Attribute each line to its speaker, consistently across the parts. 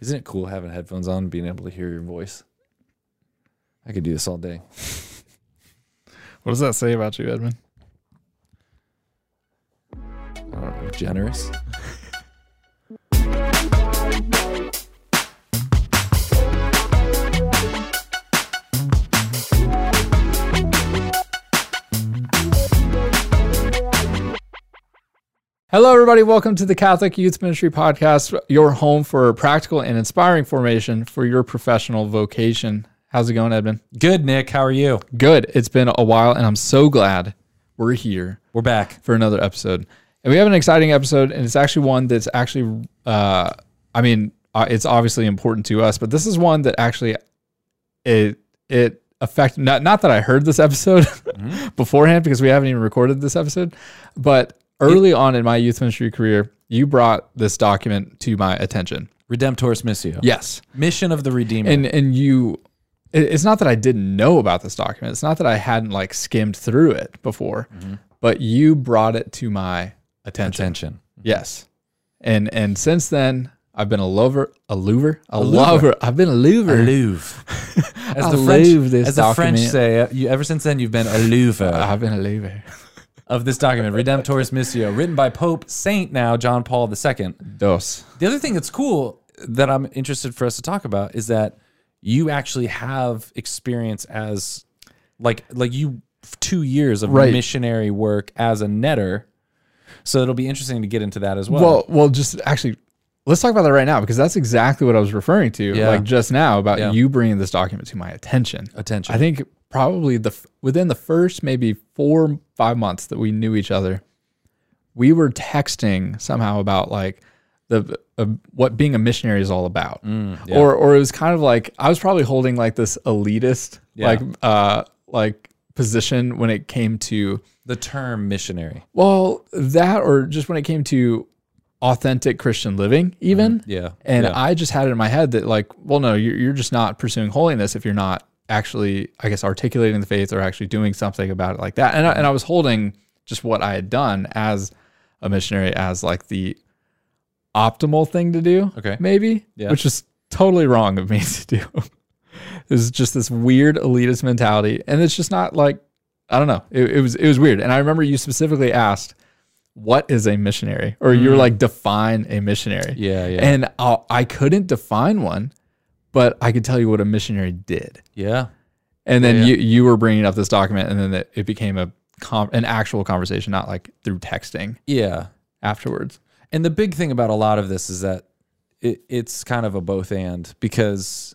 Speaker 1: Isn't it cool having headphones on and being able to hear your voice? I could do this all day.
Speaker 2: What does that say about you, Edmund?
Speaker 1: I don't know, generous.
Speaker 2: Hello, everybody. Welcome to the Catholic Youth Ministry Podcast, your home for practical and inspiring formation for your professional vocation. How's it going, Edmund?
Speaker 1: Good, Nick. How are you?
Speaker 2: Good. It's been a while, and I'm so glad we're here
Speaker 1: We're back.
Speaker 2: for another episode. And we have an exciting episode, and it's actually one that's actually, uh, I mean, uh, it's obviously important to us, but this is one that actually it it affected. Not not that I heard this episode beforehand because we haven't even recorded this episode, but early on in my youth ministry career, you brought this document to my attention.
Speaker 1: Redemptoris Missio.
Speaker 2: Yes,
Speaker 1: Mission of the Redeemer.
Speaker 2: and and you. It's not that I didn't know about this document. It's not that I hadn't like skimmed through it before, but you brought it to my attention.
Speaker 1: Attention.
Speaker 2: Yes. And and since then, I've been a lover, a lover, a,
Speaker 1: lover.
Speaker 2: lover. I've been a lover.
Speaker 1: Louvre. As the French, as the French say, uh, you, ever since then you've been a Louvre
Speaker 2: I've been a lover.
Speaker 1: Of this document, Redemptoris Missio, written by Pope Saint now John Paul II.
Speaker 2: Dos.
Speaker 1: The other thing that's cool that I'm interested for us to talk about is that you actually have experience as like like you two years of
Speaker 2: Right.
Speaker 1: missionary work as a netter. So it'll be interesting to get into that as well.
Speaker 2: Well, well, just actually, let's talk about that right now because that's exactly what I was referring to,
Speaker 1: Yeah.
Speaker 2: like just now about
Speaker 1: Yeah.
Speaker 2: you bringing this document to my attention.
Speaker 1: Attention.
Speaker 2: I think probably the within the first maybe four five months that we knew each other, we were texting somehow about like the uh, what being a missionary is all about,
Speaker 1: Mm, yeah.
Speaker 2: or or it was kind of like I was probably holding like this elitist
Speaker 1: Yeah.
Speaker 2: like uh like position when it came to
Speaker 1: the term missionary.
Speaker 2: well that or just when it came to authentic Christian living even
Speaker 1: Yeah.
Speaker 2: and
Speaker 1: yeah.
Speaker 2: I just had it in my head that like, well, no, you're, you're just not pursuing holiness if you're not actually, I guess, articulating the faith or actually doing something about it like that. And I, and I was holding just what I had done as a missionary as like the optimal thing to do.
Speaker 1: Okay.
Speaker 2: Maybe,
Speaker 1: Yeah.
Speaker 2: which is totally wrong of me to do. it was just this weird elitist mentality, and it's just not like I don't know. It, it was it was weird, and I remember you specifically asked, "What is a missionary?" Or you were like, "Define a missionary."
Speaker 1: Mm. yeah, yeah.
Speaker 2: And I, I couldn't define one, but I could tell you what a missionary did.
Speaker 1: yeah.
Speaker 2: And then
Speaker 1: Yeah, yeah.
Speaker 2: you you were bringing up this document, and then it, it became a com- an actual conversation, not like through texting
Speaker 1: Yeah.
Speaker 2: afterwards.
Speaker 1: And the big thing about a lot of this is that it, it's kind of a both and because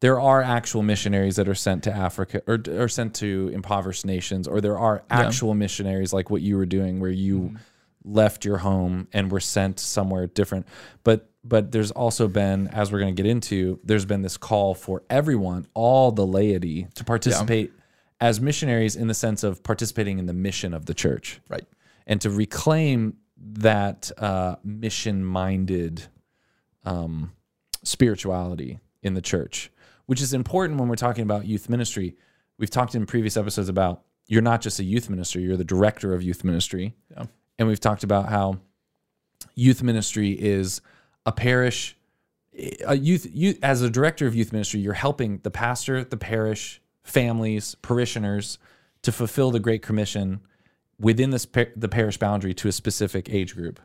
Speaker 1: there are actual missionaries that are sent to Africa or are sent to impoverished nations, or there are actual missionaries like what you were doing, where you mm-hmm. left your home and were sent somewhere different. But but there's also been, as we're going to get into, there's been this call for everyone, all the laity, to participate as missionaries in the sense of participating in the mission of the church
Speaker 2: Right.
Speaker 1: and to reclaim that uh, mission-minded um, spirituality in the church, which is important when we're talking about youth ministry. We've talked in previous episodes about you're not just a youth minister; you're the director of youth ministry,
Speaker 2: Yeah.
Speaker 1: and we've talked about how youth ministry is a parish. A youth, you as a director of youth ministry, you're helping the pastor, the parish, families, parishioners to fulfill the Great Commission within this par- the parish boundary to a specific age group,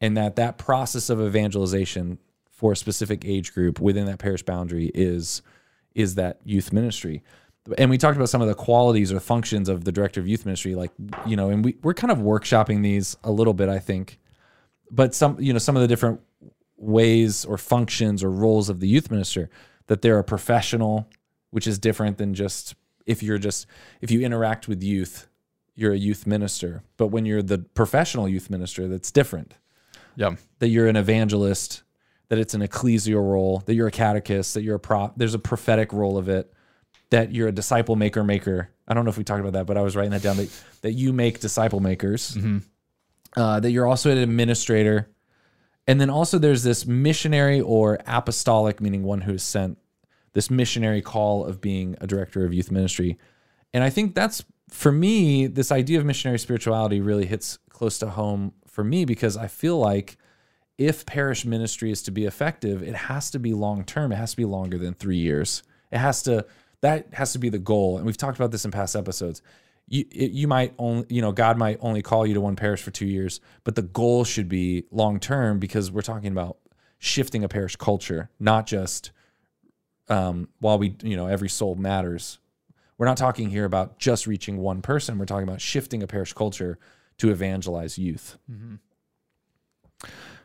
Speaker 1: and that that process of evangelization for a specific age group within that parish boundary is is that youth ministry. And we talked about some of the qualities or functions of the director of youth ministry, like you know, and we we're kind of workshopping these a little bit, I think. But some you know some of the different ways or functions or roles of the youth minister that they're a professional, which is different than just if you're just if you interact with youth, you're a youth minister. But when you're the professional youth minister, that's different.
Speaker 2: Yeah.
Speaker 1: That you're an evangelist, that it's an ecclesial role, that you're a catechist, that you're a prop. There's a prophetic role of it. That you're a disciple maker maker. I don't know if we talked about that, but I was writing that down. That that you make disciple makers. Uh, that you're also an administrator, and then also there's this missionary or apostolic, meaning one who is sent. This missionary call of being a director of youth ministry, and I think that's for me. This idea of missionary spirituality really hits close to home for me because I feel like if parish ministry is to be effective, it has to be long term. It has to be longer than three years. It has to that has to be the goal. And we've talked about this in past episodes. You it, you might only you know God might only call you to one parish for two years, but the goal should be long term because we're talking about shifting a parish culture, not just um, while we you know every soul matters. We're not talking here about just reaching one person. We're talking about shifting a parish culture to evangelize youth.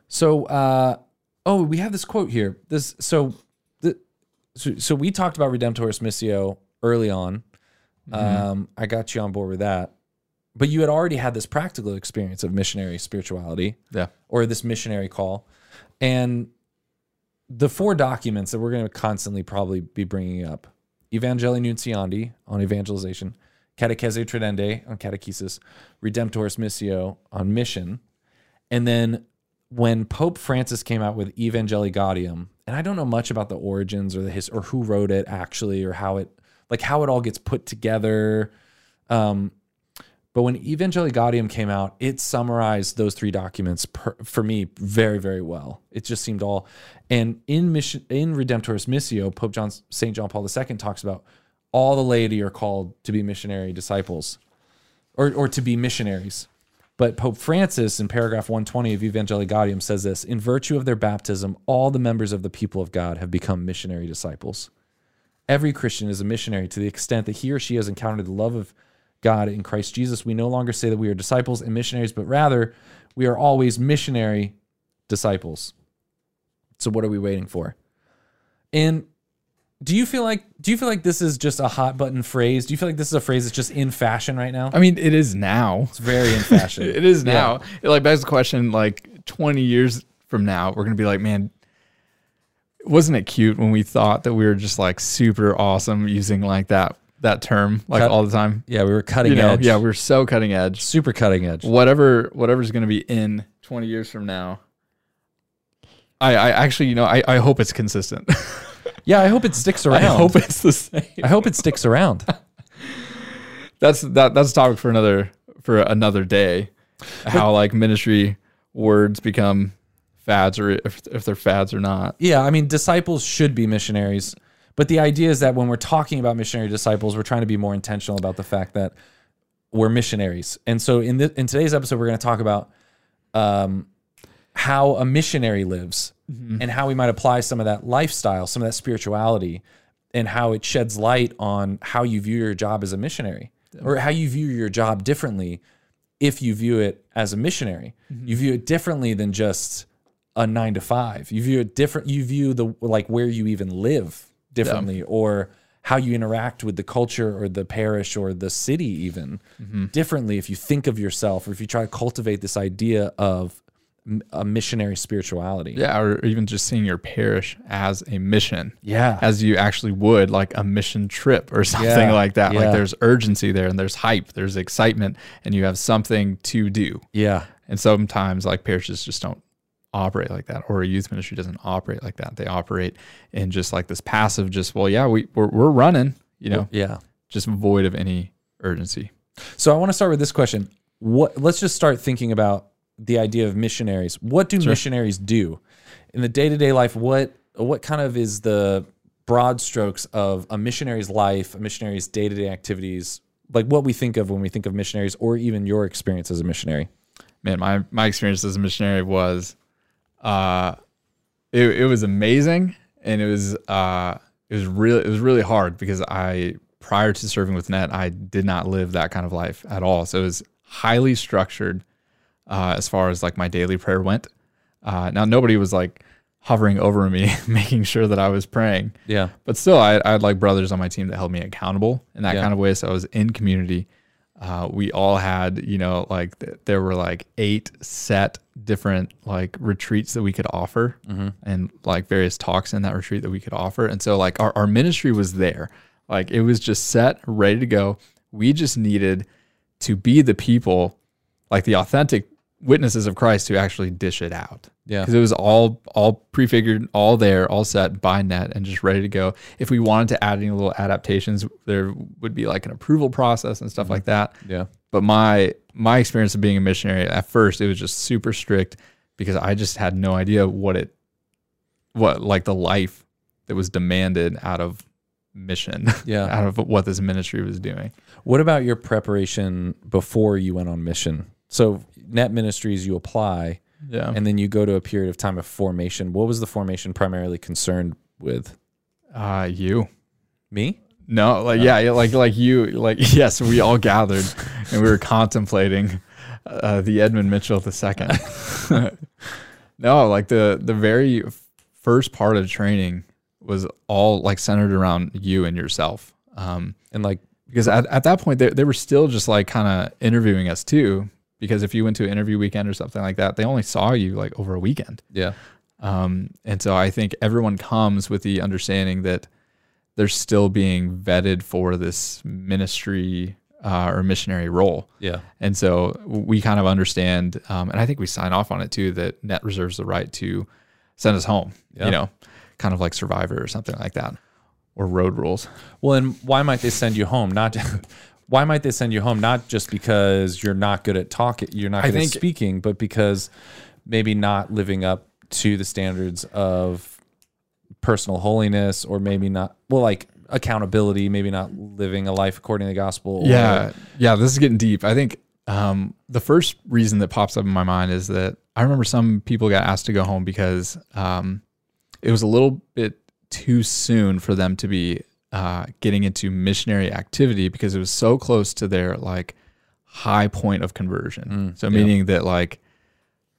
Speaker 1: So, uh, oh, we have this quote here. This so, the, so, so we talked about Redemptoris Missio early on. Um, I got you on board with that, but you had already had this practical experience of missionary spirituality
Speaker 2: Yeah.
Speaker 1: or this missionary call, and the four documents that we're going to constantly probably be bringing up: Evangelii Nuntiandi on evangelization, Catechesi Tradendae on catechesis, Redemptoris Missio on mission, and then when Pope Francis came out with Evangelii Gaudium, and I don't know much about the origins or the his or who wrote it actually or how it like how it all gets put together. Um, but when Evangelii Gaudium came out, it summarized those three documents per, for me very, very well. It just seemed all, and in mission in Redemptoris Missio, Pope John Saint John Paul II talks about all the laity are called to be missionary disciples, or or to be missionaries. But Pope Francis, in paragraph 120 of Evangelii Gaudium, says this In virtue of their baptism, all the members of the people of God have become missionary disciples. Every Christian is a missionary to the extent that he or she has encountered the love of God in Christ Jesus. We no longer say that we are disciples and missionaries, but rather we are always missionary disciples. So what are we waiting for? And do you feel like do you feel like this is just a hot button phrase? Do you feel like this is a phrase that's just in fashion right now?
Speaker 2: I mean, it is now.
Speaker 1: It's very in fashion.
Speaker 2: It is now. It like begs the question, like 20 years from now, we're gonna be like, man, wasn't it cute when we thought that we were just like super awesome using like that that term like
Speaker 1: Cut-
Speaker 2: all the time?
Speaker 1: Yeah, we were cutting
Speaker 2: You know,
Speaker 1: edge.
Speaker 2: yeah, we're so cutting edge.
Speaker 1: super cutting edge.
Speaker 2: Whatever whatever's gonna be in 20 years from now. I, I actually, you know, I, I hope it's consistent.
Speaker 1: Yeah, I hope it sticks around.
Speaker 2: I hope it's the same.
Speaker 1: I hope it sticks around.
Speaker 2: that's that that's a topic for another for another day. How like ministry words become fads or if if they're fads or not.
Speaker 1: Yeah, I mean, disciples should be missionaries, but the idea is that when we're talking about missionary disciples, we're trying to be more intentional about the fact that we're missionaries. And so in the, in today's episode, we're going to talk about um, how a missionary lives and how we might apply some of that lifestyle, some of that spirituality, and how it sheds light on how you view your job as a missionary or how you view your job differently if you view it as a missionary. You view it differently than just a nine to five. You view it different. You view the like where you even live differently, or how you interact with the culture or the parish or the city even mm-hmm. differently. If you think of yourself, or if you try to cultivate this idea of a missionary spirituality.
Speaker 2: Yeah, or even just seeing your parish as a mission.
Speaker 1: Yeah.
Speaker 2: As you actually would like a mission trip or something
Speaker 1: Yeah,
Speaker 2: like that.
Speaker 1: yeah.
Speaker 2: Like there's urgency there and there's hype, there's excitement, and you have something to do.
Speaker 1: yeah.
Speaker 2: And sometimes like parishes just don't operate like that, or a youth ministry doesn't operate like that. They operate in just like this passive, just well, yeah, we we're, we're running, you know,
Speaker 1: Yeah.
Speaker 2: just void of any urgency.
Speaker 1: So I want to start with this question. What let's just start thinking about the idea of missionaries. What do missionaries do? In the day-to-day life, what what kind of is the broad strokes of a missionary's life, a missionary's day-to-day activities, like what we think of when we think of missionaries or even your experience as a missionary?
Speaker 2: man, my my experience as a missionary was, uh, it, it was amazing, and it was uh, it was really it was really hard because I prior to serving with Net, I did not live that kind of life at all. So it was highly structured uh, as far as like my daily prayer went. Uh, now nobody was like hovering over me, making sure that I was praying
Speaker 1: Yeah.
Speaker 2: but still I, I had like brothers on my team that held me accountable in that
Speaker 1: Yeah.
Speaker 2: kind of way so i was in community uh, we all had you know like th- there were like eight set different like retreats that we could offer mm-hmm. and like various talks in that retreat that we could offer. And so like our, our ministry was there. Like it was just set ready to go. We just needed to be the people like the authentic witnesses of christ who actually dish it out
Speaker 1: Yeah.
Speaker 2: because it was all all prefigured, all there, all set by net, and just ready to go. If we wanted to add any little adaptations, there would be like an approval process and stuff mm-hmm. like that.
Speaker 1: Yeah.
Speaker 2: But my my experience of being a missionary at first, it was just super strict, because I just had no idea what it, what like the life that was demanded out of mission,
Speaker 1: Yeah.
Speaker 2: out of what this ministry was doing.
Speaker 1: What about your preparation before you went on mission? So, net ministries, you apply
Speaker 2: Yeah.
Speaker 1: and then you go to a period of time of formation. What was the formation primarily concerned with?
Speaker 2: Uh, you.
Speaker 1: Me?
Speaker 2: No, like yeah, like like you, like yes, we all gathered and we were contemplating uh, the Edmund Mitchell the second. no, like the the very first part of training was all like centered around you and yourself. Um,
Speaker 1: And like,
Speaker 2: because at, at that point they, they were still just like kind of interviewing us too. Because if you went to an interview weekend or something like that, they only saw you like over a weekend.
Speaker 1: yeah.
Speaker 2: Um, and so I think everyone comes with the understanding that they're still being vetted for this ministry uh, or missionary role.
Speaker 1: Yeah.
Speaker 2: And so we kind of understand, um, and I think we sign off on it too, that Net reserves the right to send us home,
Speaker 1: Yeah.
Speaker 2: you know, kind of like Survivor or something like that, or Road Rules.
Speaker 1: Well, and why might they send you home? Not why might they send you home? Not just because you're not good at talking, you're not good at speaking, but because maybe not living up to the standards of personal holiness, or maybe not. Well, like accountability, maybe not living a life according to the gospel. or-
Speaker 2: Yeah, yeah, this is getting deep. I think um, the first reason that pops up in my mind is that I remember some people got asked to go home because um, it was a little bit too soon for them to be uh, getting into missionary activity because it was so close to their like high point of conversion.
Speaker 1: Mm,
Speaker 2: so
Speaker 1: yeah.
Speaker 2: meaning that like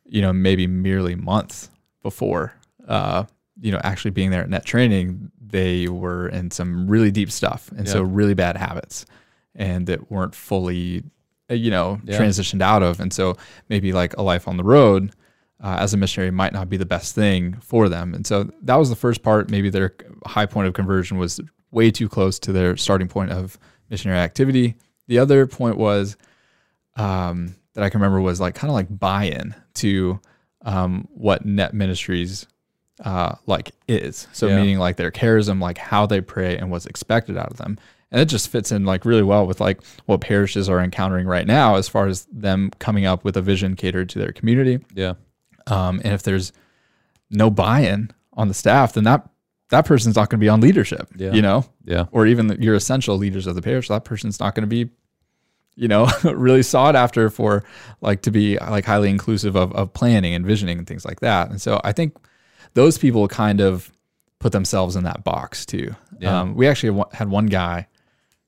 Speaker 2: you know maybe merely months before uh, you know actually being there at net training, they were in some really deep stuff and so really bad habits and that weren't fully uh, you know
Speaker 1: Yeah.
Speaker 2: transitioned out of and so maybe like a life on the road uh, as a missionary might not be the best thing for them and so that was the first part maybe their high point of conversion was way too close to their starting point of missionary activity. The other point was um, that i can remember was like kind of like buy-in to um, what net ministries uh, like is. So
Speaker 1: Yeah.
Speaker 2: meaning like their charism like how they pray and what's expected out of them. And it just fits in like really well with like what parishes are encountering right now as far as them coming up with a vision catered to their community.
Speaker 1: Yeah,
Speaker 2: um, and if there's no buy-in on the staff then that that person's not going to be on leadership
Speaker 1: Yeah.
Speaker 2: you know?
Speaker 1: Yeah,
Speaker 2: or even your essential leaders of the parish that person's not going to be you know really sought after for like to be like highly inclusive of, of planning and visioning and things like that. And so i think those people kind of put themselves in that box too.
Speaker 1: Yeah.
Speaker 2: um, we actually had one guy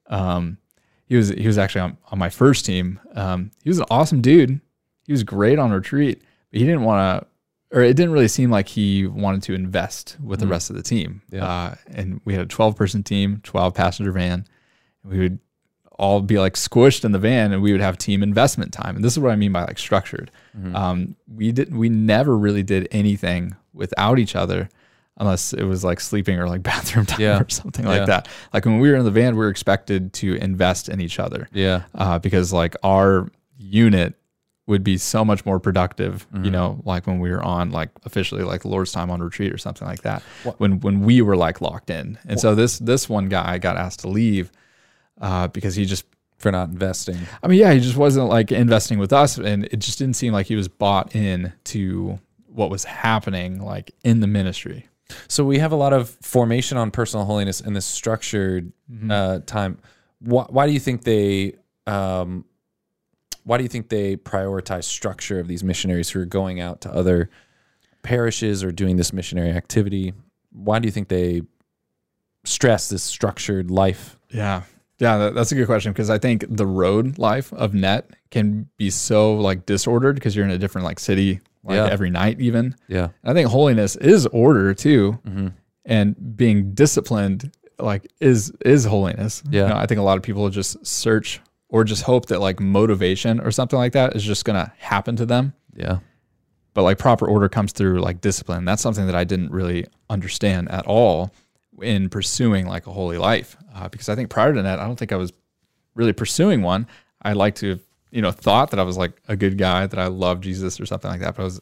Speaker 2: um, he was he was actually on, on my first team. Um, he was an awesome dude. He was great on retreat but he didn't want to or it didn't really seem like he wanted to invest with the
Speaker 1: Mm.
Speaker 2: rest of the team
Speaker 1: Yeah.
Speaker 2: uh, and we had a 12 person team 12 passenger van we would all be like squished in the van and we would have team investment time and this is what i mean by like structured
Speaker 1: Mhm.
Speaker 2: um, we didn't, we never really did anything without each other unless it was like sleeping or like bathroom time
Speaker 1: Yeah.
Speaker 2: or something
Speaker 1: Yeah.
Speaker 2: like that like when we were in the van we were expected to invest in each other
Speaker 1: yeah,
Speaker 2: uh, because like our unit would be so much more productive, you
Speaker 1: Mhm.
Speaker 2: know, like when we were on like officially like Lord's time on retreat or something like that.
Speaker 1: What-
Speaker 2: When when we were like locked in, and so this this one guy got asked to leave uh, because he just,
Speaker 1: for not investing.
Speaker 2: I mean, yeah, he just wasn't like investing with us, and it just didn't seem like he was bought in to what was happening like in the ministry.
Speaker 1: So we have a lot of formation on personal holiness in this structured
Speaker 2: Mm-hmm.
Speaker 1: uh, time. Why, why do you think they? Um, why do you think they prioritize structure of these missionaries who are going out to other parishes or doing this missionary activity? Why do you think they stress this structured life?
Speaker 2: Yeah. Yeah, that, that's a good question because I think the road life of net can be so like disordered because you're in a different like city like
Speaker 1: Yeah.
Speaker 2: every night even.
Speaker 1: Yeah.
Speaker 2: And I think holiness is order too,
Speaker 1: Mm-hmm.
Speaker 2: and being disciplined like is is holiness. You
Speaker 1: Yeah.
Speaker 2: know, I think a lot of people just search or just hope that like motivation or something like that is just gonna happen to them.
Speaker 1: Yeah.
Speaker 2: But like proper order comes through like discipline. That's something that I didn't really understand at all in pursuing like a holy life. Uh, because I think prior to that, I don't think I was really pursuing one. I like to, you know, thought that I was like a good guy, that I loved Jesus or something like that. But I was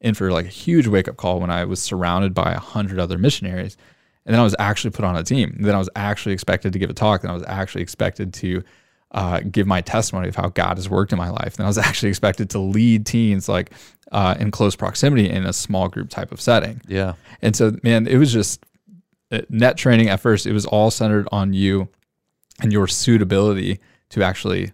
Speaker 2: in for like a huge wake up call when I was surrounded by a hundred other missionaries. And then I was actually put on a team. And Then I was actually expected to give a talk. Then I was actually expected to uh, give my testimony of how God has worked in my life. And I was actually expected to lead teens like uh, in close proximity in a small group type of setting.
Speaker 1: Yeah.
Speaker 2: And so, man, it was just uh, net training at first. It was all centered on you and your suitability to actually,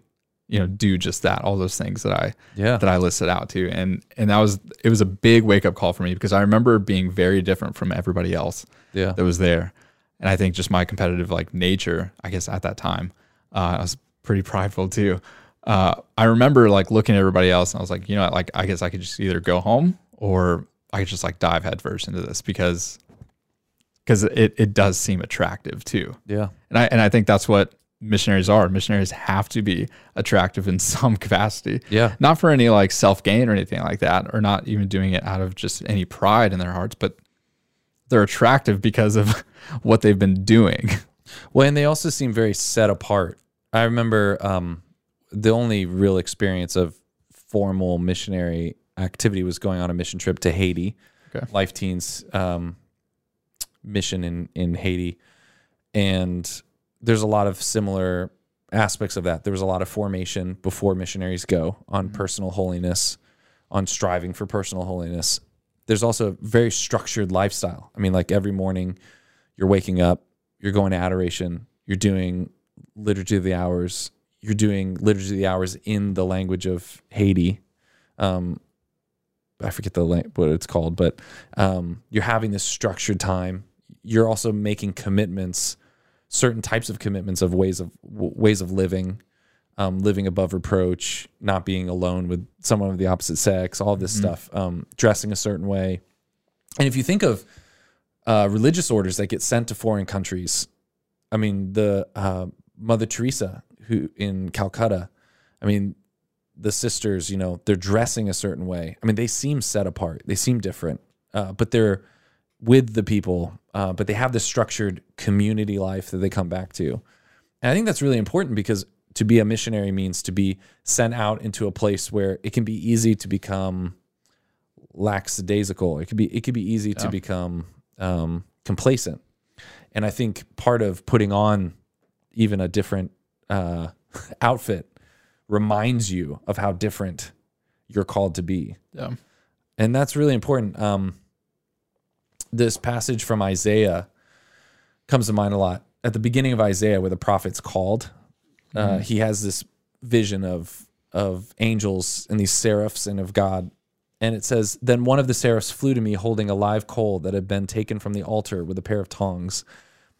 Speaker 2: you know, do just that. All those things that I
Speaker 1: Yeah.
Speaker 2: that I listed out to, and and that was it was a big wake up call for me because I remember being very different from everybody else
Speaker 1: Yeah.
Speaker 2: that was there, and I think just my competitive like nature, I guess at that time, uh, I was pretty prideful too. Uh, I remember like looking at everybody else, and I was like, you know, what, like I guess I could just either go home or I could just like dive headfirst into this because because it it does seem attractive too.
Speaker 1: Yeah.
Speaker 2: And I and I think that's what missionaries are. Missionaries have to be attractive in some capacity.
Speaker 1: Yeah.
Speaker 2: Not for any like self gain or anything like that, or not even doing it out of just any pride in their hearts, but they're attractive because of what they've been doing.
Speaker 1: Well, and they also seem very set apart. I remember um, the only real experience of formal missionary activity was going on a mission trip to Haiti,
Speaker 2: Okay.
Speaker 1: Life Teens um, mission in in Haiti, and there's a lot of similar aspects of that. There was a lot of formation before missionaries go on personal holiness, on striving for personal holiness. There's also a very structured lifestyle. I mean, like every morning, you're waking up, you're going to adoration, you're doing liturgy of the hours, you're doing liturgy of the hours in the language of Haiti. Um, I forget the what it's called, but um, you're having this structured time. You're also making commitments, certain types of commitments of ways of w- ways of living, um, living above reproach, not being alone with someone of the opposite sex, all this stuff, um, dressing a certain way. And if you think of uh, religious orders that get sent to foreign countries, I mean the uh, Mother Teresa who in Calcutta, I mean the sisters, you know, they're dressing a certain way. I mean, they seem set apart. They seem different, uh, but they're with the people. Uh, but they have this structured community life that they come back to. And I think that's really important because to be a missionary means to be sent out into a place where it can be easy to become lackadaisical. It could be it could be easy to become um, complacent. And I think part of putting on even a different uh, outfit reminds you of how different you're called to be.
Speaker 2: Yeah.
Speaker 1: And that's really important. Um, this passage from Isaiah comes to mind a lot. At the beginning of Isaiah, where the prophet's called, uh, he has this vision of of angels and these seraphs and of God. And it says, Then one of the seraphs flew to me holding a live coal that had been taken from the altar with a pair of tongs.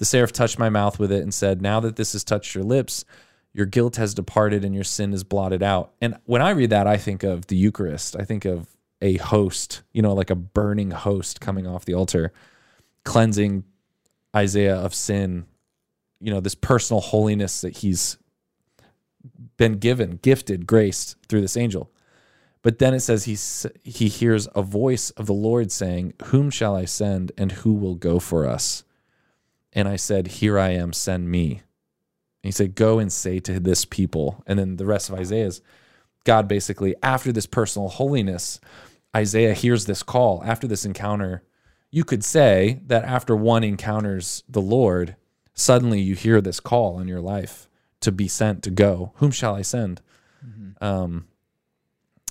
Speaker 1: The seraph touched my mouth with it and said, Now that this has touched your lips, your guilt has departed and your sin is blotted out. And when I read that, I think of the Eucharist. I think of a host, you know, like a burning host coming off the altar, cleansing Isaiah of sin, you know, this personal holiness that he's been given, gifted, graced through this angel. But then it says he he hears a voice of the Lord saying, "Whom shall I send, and who will go for us?" And I said, "Here I am, send me." And he said, "Go and say to this people." And then the rest of Isaiah is God basically after this personal holiness, Isaiah hears this call after this encounter. You could say that after one encounters the Lord, suddenly you hear this call in your life to be sent to go. Whom shall I send? Um,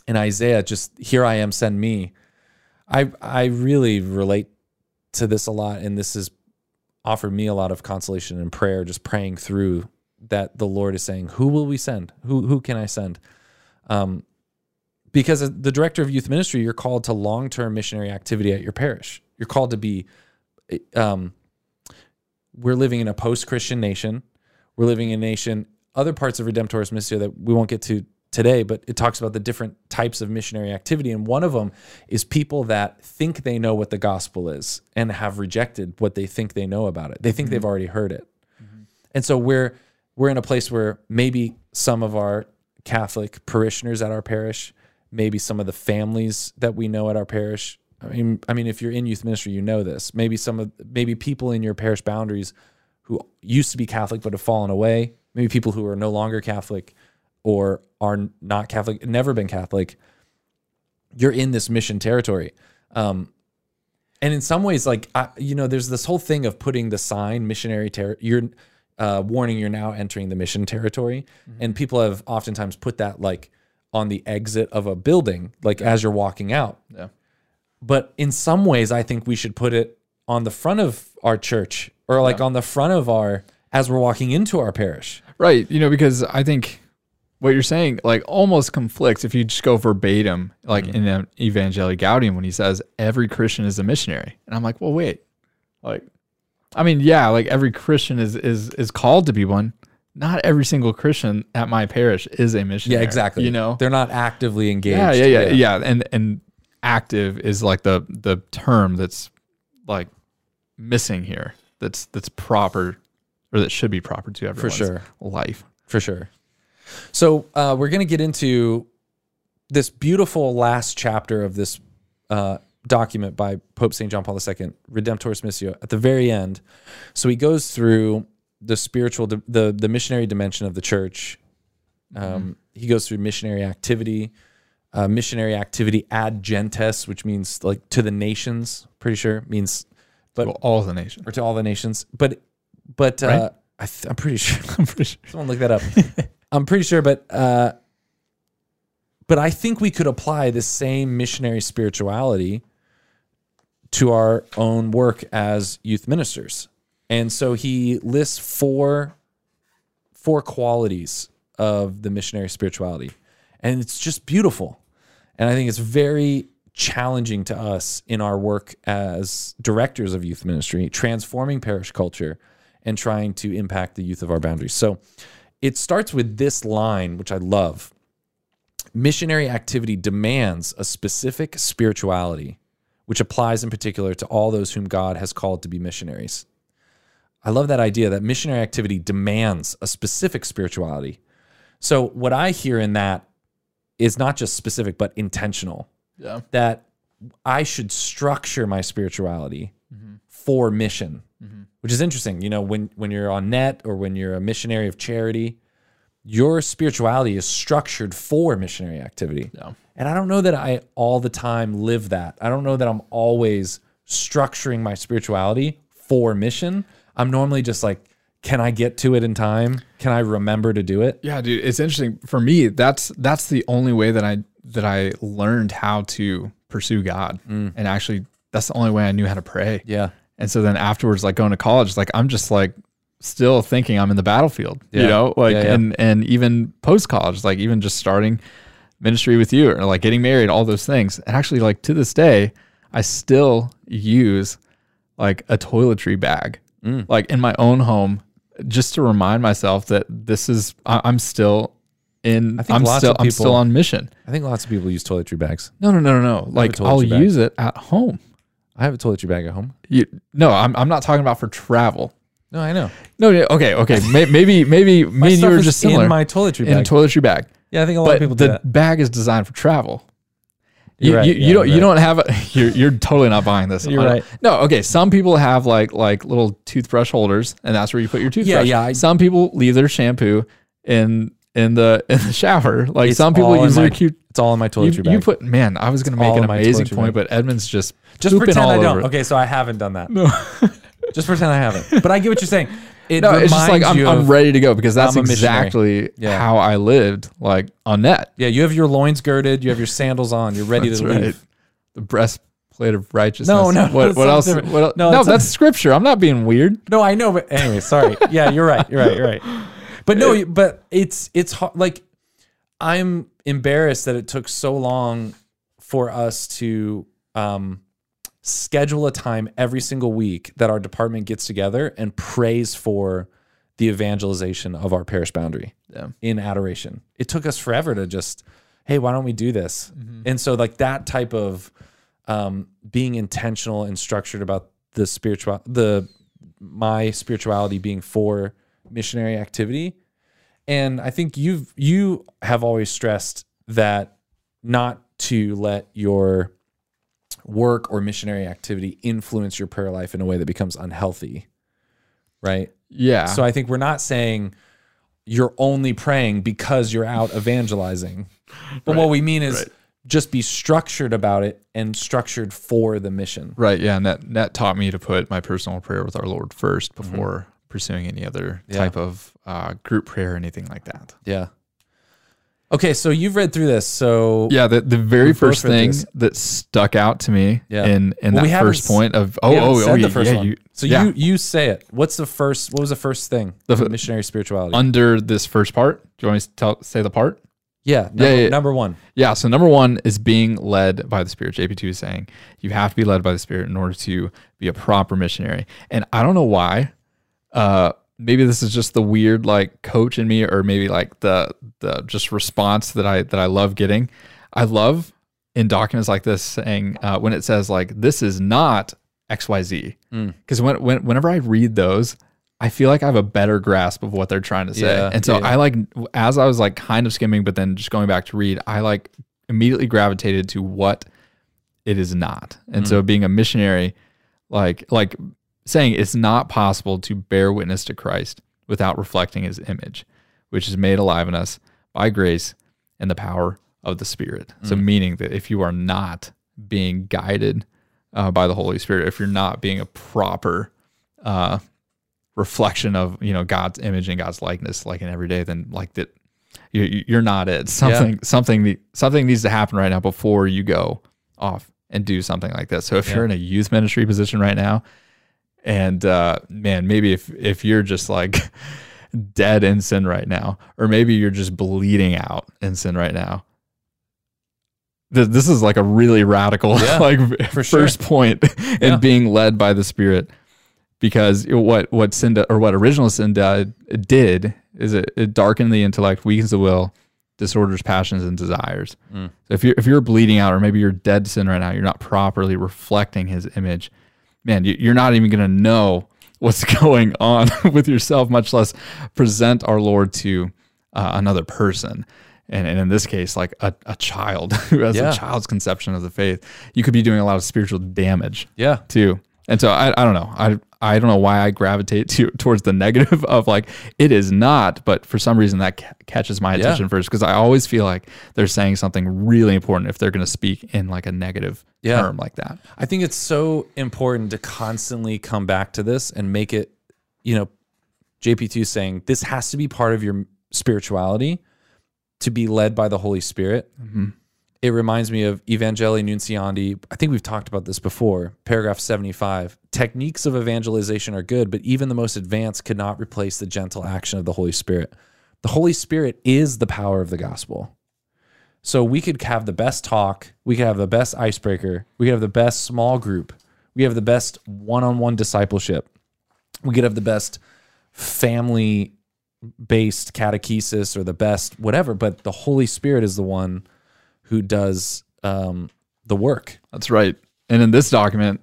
Speaker 1: and Isaiah just here I am, send me. I I really relate to this a lot, and this has offered me a lot of consolation and prayer, just praying through that the Lord is saying, "Who will we send? Who who can I send?" Um, because the director of youth ministry, you're called to long term missionary activity at your parish. You're called to be. Um, we're living in a post Christian nation. We're living in a nation. Other parts of Redemptoris Missio that we won't get to today, but it talks about the different types of missionary activity. And one of them is people that think they know what the gospel is and have rejected what they think they know about it. They think they've mm-hmm. already heard it. Mm-hmm. And so we're we're in a place where maybe some of our Catholic parishioners at our parish, maybe some of the families that we know at our parish. I mean, I mean, if you're in youth ministry, you know this. Maybe some of maybe people in your parish boundaries who used to be Catholic but have fallen away. Maybe people who are no longer Catholic or are not Catholic, never been Catholic. You're in this mission territory. Um, and in some ways, like I, you know, there's this whole thing of putting the sign missionary ter- You're uh, warning you're now entering the mission territory. And people have oftentimes put that like on the exit of a building, like as you're walking out.
Speaker 2: Yeah.
Speaker 1: But in some ways, I think we should put it on the front of our church or like on the front of our as we're walking into our parish.
Speaker 2: Right. You know, because I think what you're saying like almost conflicts if you just go verbatim, like in um, Evangelii Gaudium when he says every Christian is a missionary. And I'm like, well, wait. Like I mean, yeah, like every Christian is is is called to be one. Not every single Christian at my parish is a missionary.
Speaker 1: Yeah, exactly.
Speaker 2: You know?
Speaker 1: they're not actively engaged.
Speaker 2: Yeah, yeah, yeah, yeah. And and active is like the the term that's like missing here. That's that's proper or that should be proper to everyone's For
Speaker 1: sure.
Speaker 2: life.
Speaker 1: for sure. So uh, we're going to get into this beautiful last chapter of this uh, document by Pope St. John Paul II, Redemptoris Missio, at the very end. So he goes through the spiritual, the the missionary dimension of the church. Um, He goes through missionary activity, uh, missionary activity ad gentes, which means like to the nations. Pretty sure means, but
Speaker 2: Well, all the nations.
Speaker 1: or to all the nations. But but uh,
Speaker 2: Right?
Speaker 1: I th- I'm pretty sure.
Speaker 2: I'm pretty sure.
Speaker 1: Someone look that up. I'm pretty sure, but uh, but I think we could apply the same missionary spirituality to our own work as youth ministers. And so he lists four four qualities of the missionary spirituality. And it's just beautiful. And I think it's very challenging to us in our work as directors of youth ministry, transforming parish culture and trying to impact the youth of our boundaries. So it starts with this line, which I love missionary activity demands a specific spirituality, which applies in particular to all those whom God has called to be missionaries. I love that idea that missionary activity demands a specific spirituality. So, what I hear in that is not just specific, but intentional
Speaker 2: Yeah.
Speaker 1: that I should structure my spirituality Mm-hmm. for mission, mm-hmm. which is interesting. You know, when when you're on net or when you're a missionary of charity, your spirituality is structured for missionary activity.
Speaker 2: Yeah.
Speaker 1: And I don't know that I all the time live that. I don't know that I'm always structuring my spirituality for mission. I'm normally just like, can I get to it in time? Can I remember to do it?
Speaker 2: Yeah, dude, it's interesting for me. That's that's the only way that I that I learned how to pursue God, mm. and actually, that's the only way I knew how to pray.
Speaker 1: Yeah.
Speaker 2: And so then afterwards, like going to college, like I'm just like still thinking I'm in the battlefield,
Speaker 1: Yeah.
Speaker 2: you know, like
Speaker 1: Yeah, yeah.
Speaker 2: and and even post college, like even just starting ministry with you or like getting married, all those things. And actually, like to this day, I still use like a toiletry bag,
Speaker 1: Mm.
Speaker 2: like in my own home, just to remind myself that this is I, I'm still in.
Speaker 1: I think
Speaker 2: I'm
Speaker 1: lots
Speaker 2: still
Speaker 1: of
Speaker 2: I'm still on mission.
Speaker 1: I think lots of people use toiletry bags.
Speaker 2: No, no, no, no, no. Like I'll
Speaker 1: bag.
Speaker 2: use it at home.
Speaker 1: I have a toiletry bag at home.
Speaker 2: You, no, I'm I'm not talking about for travel.
Speaker 1: No, I know.
Speaker 2: No, yeah, okay, okay. May- maybe maybe me and you
Speaker 1: stuff
Speaker 2: are
Speaker 1: is
Speaker 2: just similar
Speaker 1: in my toiletry bag.
Speaker 2: in a
Speaker 1: bag.
Speaker 2: toiletry bag.
Speaker 1: yeah, I think a lot of people do
Speaker 2: the
Speaker 1: that.
Speaker 2: bag is designed for travel. You,
Speaker 1: right.
Speaker 2: you,
Speaker 1: Yeah,
Speaker 2: don't you
Speaker 1: right.
Speaker 2: don't have a, you're you're totally not buying this.
Speaker 1: You're
Speaker 2: I-
Speaker 1: right.
Speaker 2: No, okay. Some people have like like little toothbrush holders, and that's where you put your toothbrush.
Speaker 1: yeah, I-
Speaker 2: some people leave their shampoo in in the in the shower. Like
Speaker 1: It's
Speaker 2: some people
Speaker 1: all in
Speaker 2: use
Speaker 1: my
Speaker 2: their cute.
Speaker 1: It's all in my
Speaker 2: You,
Speaker 1: toiletry bag.
Speaker 2: you put man. I was gonna
Speaker 1: all
Speaker 2: make an
Speaker 1: in
Speaker 2: amazing point,
Speaker 1: bag.
Speaker 2: but Edmund's just
Speaker 1: just pretend I don't. Okay, so I haven't done that. No. just pretend I haven't. But I get what you're saying. It
Speaker 2: No, it's just like I'm, I'm ready to go because that's
Speaker 1: a
Speaker 2: exactly
Speaker 1: Yeah.
Speaker 2: how I lived, like on net.
Speaker 1: Yeah, you have your loins girded. You have your sandals on. You're ready to
Speaker 2: right.
Speaker 1: leave.
Speaker 2: The breastplate of righteousness.
Speaker 1: No, no,
Speaker 2: What, what else?
Speaker 1: different.
Speaker 2: What,
Speaker 1: No,
Speaker 2: no,
Speaker 1: that's
Speaker 2: that's scripture. I'm not being weird.
Speaker 1: No, I know, but anyway, sorry. Yeah, you're right. You're right. You're right. But no, but it's it's hard. Like I'm embarrassed that it took so long for us to um, schedule a time every single week that our department gets together and prays for the evangelization of our parish boundary
Speaker 2: Yeah.
Speaker 1: in adoration. It took us forever to just, hey, why don't we do this? And so, like that type of um, being intentional and structured about the spiritual, the my spirituality being for missionary activity. And I think you've you have always stressed that not to let your work or missionary activity influence your prayer life in a way that becomes unhealthy. Right?
Speaker 2: Yeah.
Speaker 1: So I think we're not saying you're only praying because you're out evangelizing. But what we mean is
Speaker 2: right.
Speaker 1: just be structured about it and structured for the mission.
Speaker 2: right. Yeah. And that that taught me to put my personal prayer with our Lord first
Speaker 1: Mm-hmm.
Speaker 2: Before pursuing any other
Speaker 1: Yeah.
Speaker 2: type of uh, group prayer or anything like that.
Speaker 1: Yeah. Okay, so you've read through this. So
Speaker 2: Yeah, the, the very first thing
Speaker 1: this.
Speaker 2: that stuck out to me
Speaker 1: Yeah.
Speaker 2: in in
Speaker 1: Well,
Speaker 2: that first point of oh
Speaker 1: haven't
Speaker 2: oh
Speaker 1: said
Speaker 2: oh
Speaker 1: the
Speaker 2: yeah,
Speaker 1: first
Speaker 2: yeah,
Speaker 1: one.
Speaker 2: you,
Speaker 1: so
Speaker 2: yeah.
Speaker 1: you you say it. What's the first? What was the first thing?
Speaker 2: The
Speaker 1: The missionary spirituality.
Speaker 2: under this first part. Do you want me to tell, say the part?
Speaker 1: yeah, number,
Speaker 2: yeah, yeah.
Speaker 1: Number one.
Speaker 2: Yeah. So number one is being led by the Spirit. JP2 is saying you have to be led by the Spirit in order to be a proper missionary. And I don't know why. Uh, maybe this is just the weird like coach in me, or maybe like the the just response that I that I love getting. I love in documents like this saying uh, when it says like this is not X Y Z
Speaker 1: Mm.
Speaker 2: because when, when whenever I read those. I feel like I have a better grasp of what they're trying to say.
Speaker 1: Yeah,
Speaker 2: and so
Speaker 1: yeah.
Speaker 2: I like as I was like kind of skimming, but then just going back to read, I like immediately gravitated to what it is not. And
Speaker 1: Mm.
Speaker 2: so being a missionary, like like saying it's not possible to bear witness to Christ without reflecting his image, which is made alive in us by grace and the power of the Spirit. So
Speaker 1: Mm.
Speaker 2: meaning that if you are not being guided uh, by the Holy Spirit, if you're not being a proper uh, reflection of you know God's image and God's likeness, like in every day, then like that you, you're not it. Something something something needs to happen right now before you go off and do something like this. So if
Speaker 1: Yeah.
Speaker 2: you're in a youth ministry position right now, and uh, man, maybe if if you're just like dead in sin right now, or maybe you're just bleeding out in sin right now. th- This is like a really radical,
Speaker 1: Yeah,
Speaker 2: like
Speaker 1: for sure.
Speaker 2: first point in
Speaker 1: Yeah.
Speaker 2: being led by the Spirit because what what sin do- or what original sin did, did is it, it darkened the intellect, weakens the will, disorders passions and desires.
Speaker 1: Mm.
Speaker 2: So if you're if you're bleeding out, or maybe you're dead to sin right now, you're not properly reflecting His image. Man, you- you're not even gonna know what's going on with yourself, much less present our Lord to uh, another person. And, and in this case, like a, a child who has
Speaker 1: Yeah.
Speaker 2: a child's conception of the faith, you could be doing a lot of spiritual damage
Speaker 1: Yeah.
Speaker 2: too. And so I, I don't know. I I don't know why I gravitate to towards the negative of like it is not, but for some reason that ca- catches my
Speaker 1: Yeah.
Speaker 2: attention first because I always feel like they're saying something really important if they're going to speak in like a negative
Speaker 1: Yeah.
Speaker 2: term like that.
Speaker 1: I think it's so important to constantly come back to this and make it, you know, JP2 saying this has to be part of your spirituality to be led by the Holy Spirit. Mm-hmm. It reminds me of Evangelii Nuntiandi. I think we've talked about this before. Paragraph 75. Techniques of evangelization are good, but even the most advanced could not replace the gentle action of the Holy Spirit. The Holy Spirit is the power of the gospel. So we could have the best talk, we could have the best icebreaker, we could have the best small group, we have the best one-on-one discipleship, we could have the best family based catechesis or the best whatever, but the Holy Spirit is the one who does um, the work.
Speaker 2: That's right. And in this document,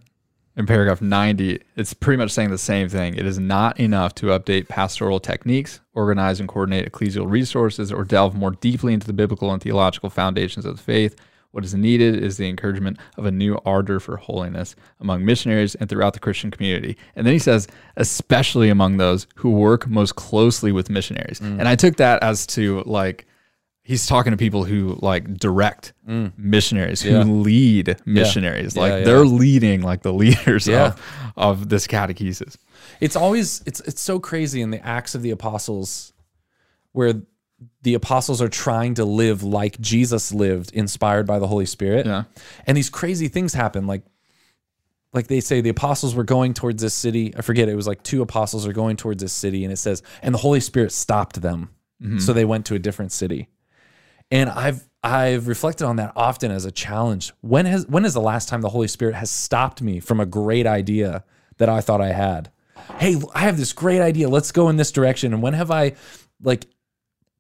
Speaker 2: in paragraph 90, it's pretty much saying the same thing. It is not enough to update pastoral techniques, organize and coordinate ecclesial resources, or delve more deeply into the biblical and theological foundations of the faith. What is needed is the encouragement of a new ardor for holiness among missionaries and throughout the Christian community. And then he says, especially among those who work most closely with missionaries. And I took that as to like, he's talking to people who like direct mm. missionaries, who
Speaker 1: Yeah.
Speaker 2: lead missionaries.
Speaker 1: Yeah,
Speaker 2: Like
Speaker 1: yeah.
Speaker 2: they're leading like the leaders of, of this catechesis.
Speaker 1: It's always it's it's so crazy in the Acts of the Apostles where the apostles are trying to live like Jesus lived, inspired by the Holy Spirit.
Speaker 2: Yeah.
Speaker 1: And these crazy things happen. Like like they say the apostles were going towards this city. I forget it was like two apostles are going towards this city, and it says, and the Holy Spirit stopped them. Mm-hmm. So they went to a different city. And I've I've reflected on that often as a challenge. When has when is the last time the Holy Spirit has stopped me from a great idea that I thought I had? Hey, I have this great idea. Let's go in this direction. And when have I like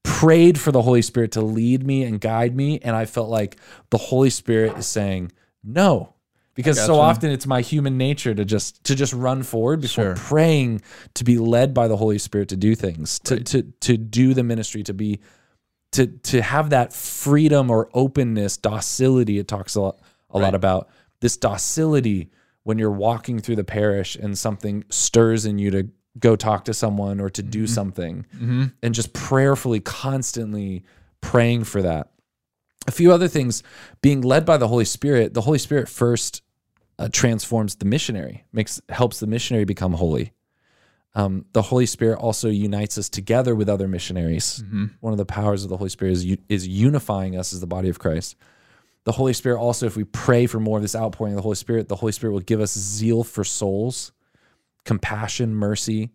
Speaker 1: prayed for the Holy Spirit to lead me and guide me and I felt like the Holy Spirit is saying no. Because so
Speaker 2: Gotcha.
Speaker 1: often it's my human nature to just to just run forward before
Speaker 2: Sure.
Speaker 1: praying to be led by the Holy Spirit to do things, to to to do the ministry, to be to to have that freedom or openness, docility. It talks a lot a lot about this docility when you're walking through the parish and something stirs in you to go talk to someone or to do something, and just prayerfully, constantly praying for that. A few other things: being led by the Holy Spirit. The Holy Spirit first uh, transforms the missionary, makes helps the missionary become holy. Um, the Holy Spirit also unites us together with other missionaries. One of the powers of the Holy Spirit is, is unifying us as the body of Christ. The Holy Spirit also, if we pray for more of this outpouring of the Holy Spirit, the Holy Spirit will give us zeal for souls, compassion, mercy.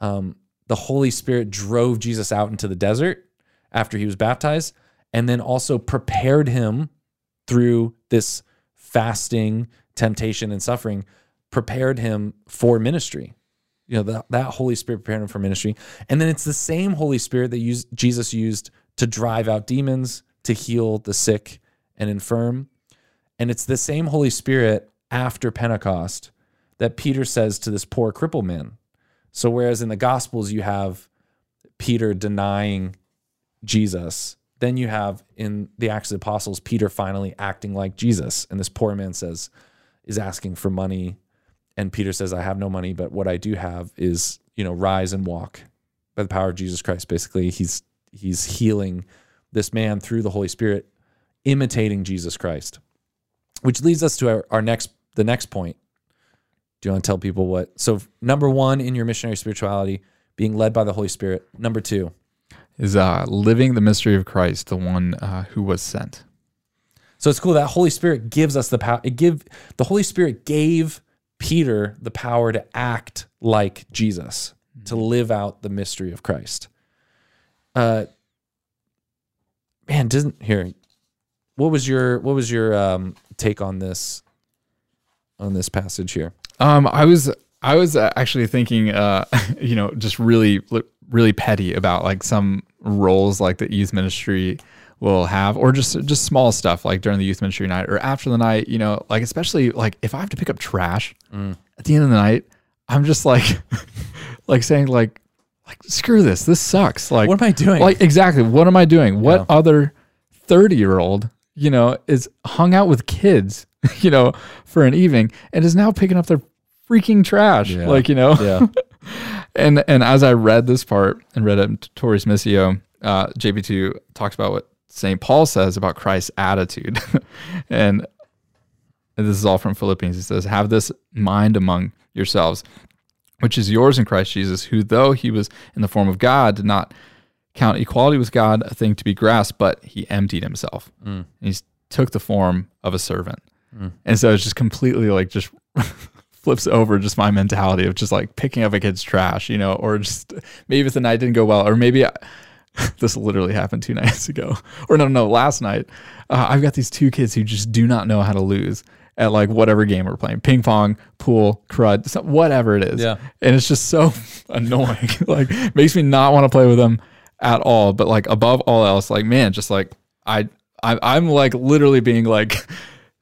Speaker 1: Um, the Holy Spirit drove Jesus out into the desert after he was baptized, and then also prepared him through this fasting, temptation, and suffering, prepared him for ministry. You know, that, that Holy Spirit prepared him for ministry. And then it's the same Holy Spirit that used, Jesus used to drive out demons, to heal the sick and infirm. And it's the same Holy Spirit after Pentecost that Peter says to this poor crippled man. So, whereas in the Gospels you have Peter denying Jesus, then you have in the Acts of the Apostles Peter finally acting like Jesus. And this poor man says, is asking for money. And Peter says, I have no money, but what I do have is, you know, rise and walk by the power of Jesus Christ. Basically, he's he's healing this man through the Holy Spirit, imitating Jesus Christ. Which leads us to our, our next the next point. Do you want to tell people what? So number one in your missionary spirituality, being led by the Holy Spirit. Number two,
Speaker 2: Is uh, living the mystery of Christ, the one uh, who was sent.
Speaker 1: So it's cool that Holy Spirit gives us the power. It give the Holy Spirit gave Peter the power to act like Jesus, to live out the mystery of Christ. Uh, man, doesn't here. What was your what was your um, take on this on this passage here?
Speaker 2: Um, I was I was uh, actually thinking, uh, you know, just really really petty about like some roles like the youth ministry will have, or just just small stuff like during the youth ministry night or after the night. You know, like especially like if I have to pick up trash at the end of the night, I'm just like like saying like like screw this, this sucks. Like
Speaker 1: What am I doing?
Speaker 2: Like exactly, what am I doing? What
Speaker 1: Yeah.
Speaker 2: other thirty year old you know is hung out with kids you know for an evening and is now picking up their freaking trash
Speaker 1: Yeah.
Speaker 2: like you know
Speaker 1: Yeah,
Speaker 2: and and as I read this part and Redemptoris Missio, uh, JP2 talks about what St. Paul says about Christ's attitude. and, this is all from Philippians. He says, Have this mind among yourselves, which is yours in Christ Jesus, who, though he was in the form of God, did not count equality with God a thing to be grasped, but he emptied himself. Mm. And he took the form of a servant. Mm. And so it's just completely like just flips over just my mentality of just like picking up a kid's trash, you know, or just maybe if the night didn't go well, or maybe I, this literally happened two nights ago, or no, no, last night. Uh, I've got these two kids who just do not know how to lose at like whatever game we're playing ping pong, pool, crud, whatever it is.
Speaker 1: Yeah.
Speaker 2: And it's just so annoying. like, makes me not want to play with them at all. But like, above all else, like, man, just like, I, I I'm like literally being like,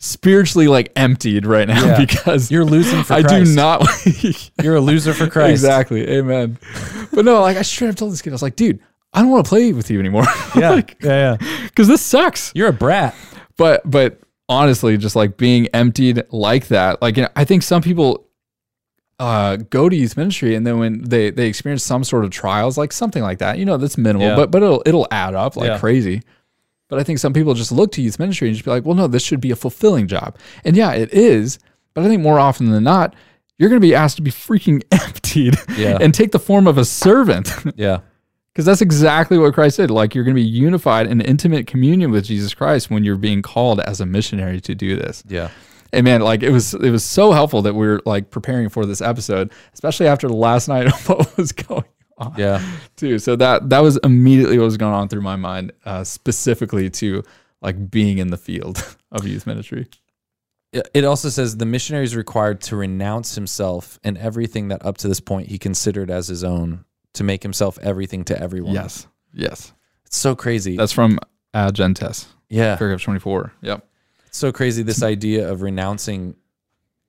Speaker 2: spiritually like emptied right now
Speaker 1: Yeah.
Speaker 2: because
Speaker 1: You're losing for
Speaker 2: I do
Speaker 1: Christ.
Speaker 2: not
Speaker 1: you're a loser for Christ.
Speaker 2: exactly amen but no like I straight up told this kid I was like dude I don't want to play with you anymore
Speaker 1: Yeah, yeah, yeah.
Speaker 2: because this sucks
Speaker 1: You're a brat.
Speaker 2: but but honestly just like being emptied like that like you know, I think some people uh go to youth ministry and then when they they experience some sort of trials like something like that you know that's minimal
Speaker 1: Yeah.
Speaker 2: but but it'll it'll add up like
Speaker 1: Yeah.
Speaker 2: crazy but I think some people just look to youth ministry and just be like, well, no, this should be a fulfilling job. And yeah, it is. But I think more often than not, you're going to be asked to be freaking emptied
Speaker 1: Yeah.
Speaker 2: and take the form of a servant.
Speaker 1: Yeah,
Speaker 2: Because that's exactly what Christ did. Like you're going to be unified in intimate communion with Jesus Christ when you're being called as a missionary to do this.
Speaker 1: yeah.
Speaker 2: And man, like it was it was so helpful that we were like preparing for this episode, especially after the last night of what was going on
Speaker 1: Yeah.
Speaker 2: too. So that that was immediately what was going on through my mind, uh, specifically to like being in the field of youth ministry.
Speaker 1: It also says the missionary is required to renounce himself and everything that up to this point he considered as his own, to make himself everything to everyone.
Speaker 2: Yes, yes,
Speaker 1: It's so crazy.
Speaker 2: that's from uh, Gentes,
Speaker 1: yeah.
Speaker 2: paragraph twenty four. Yep.
Speaker 1: It's so crazy this idea of renouncing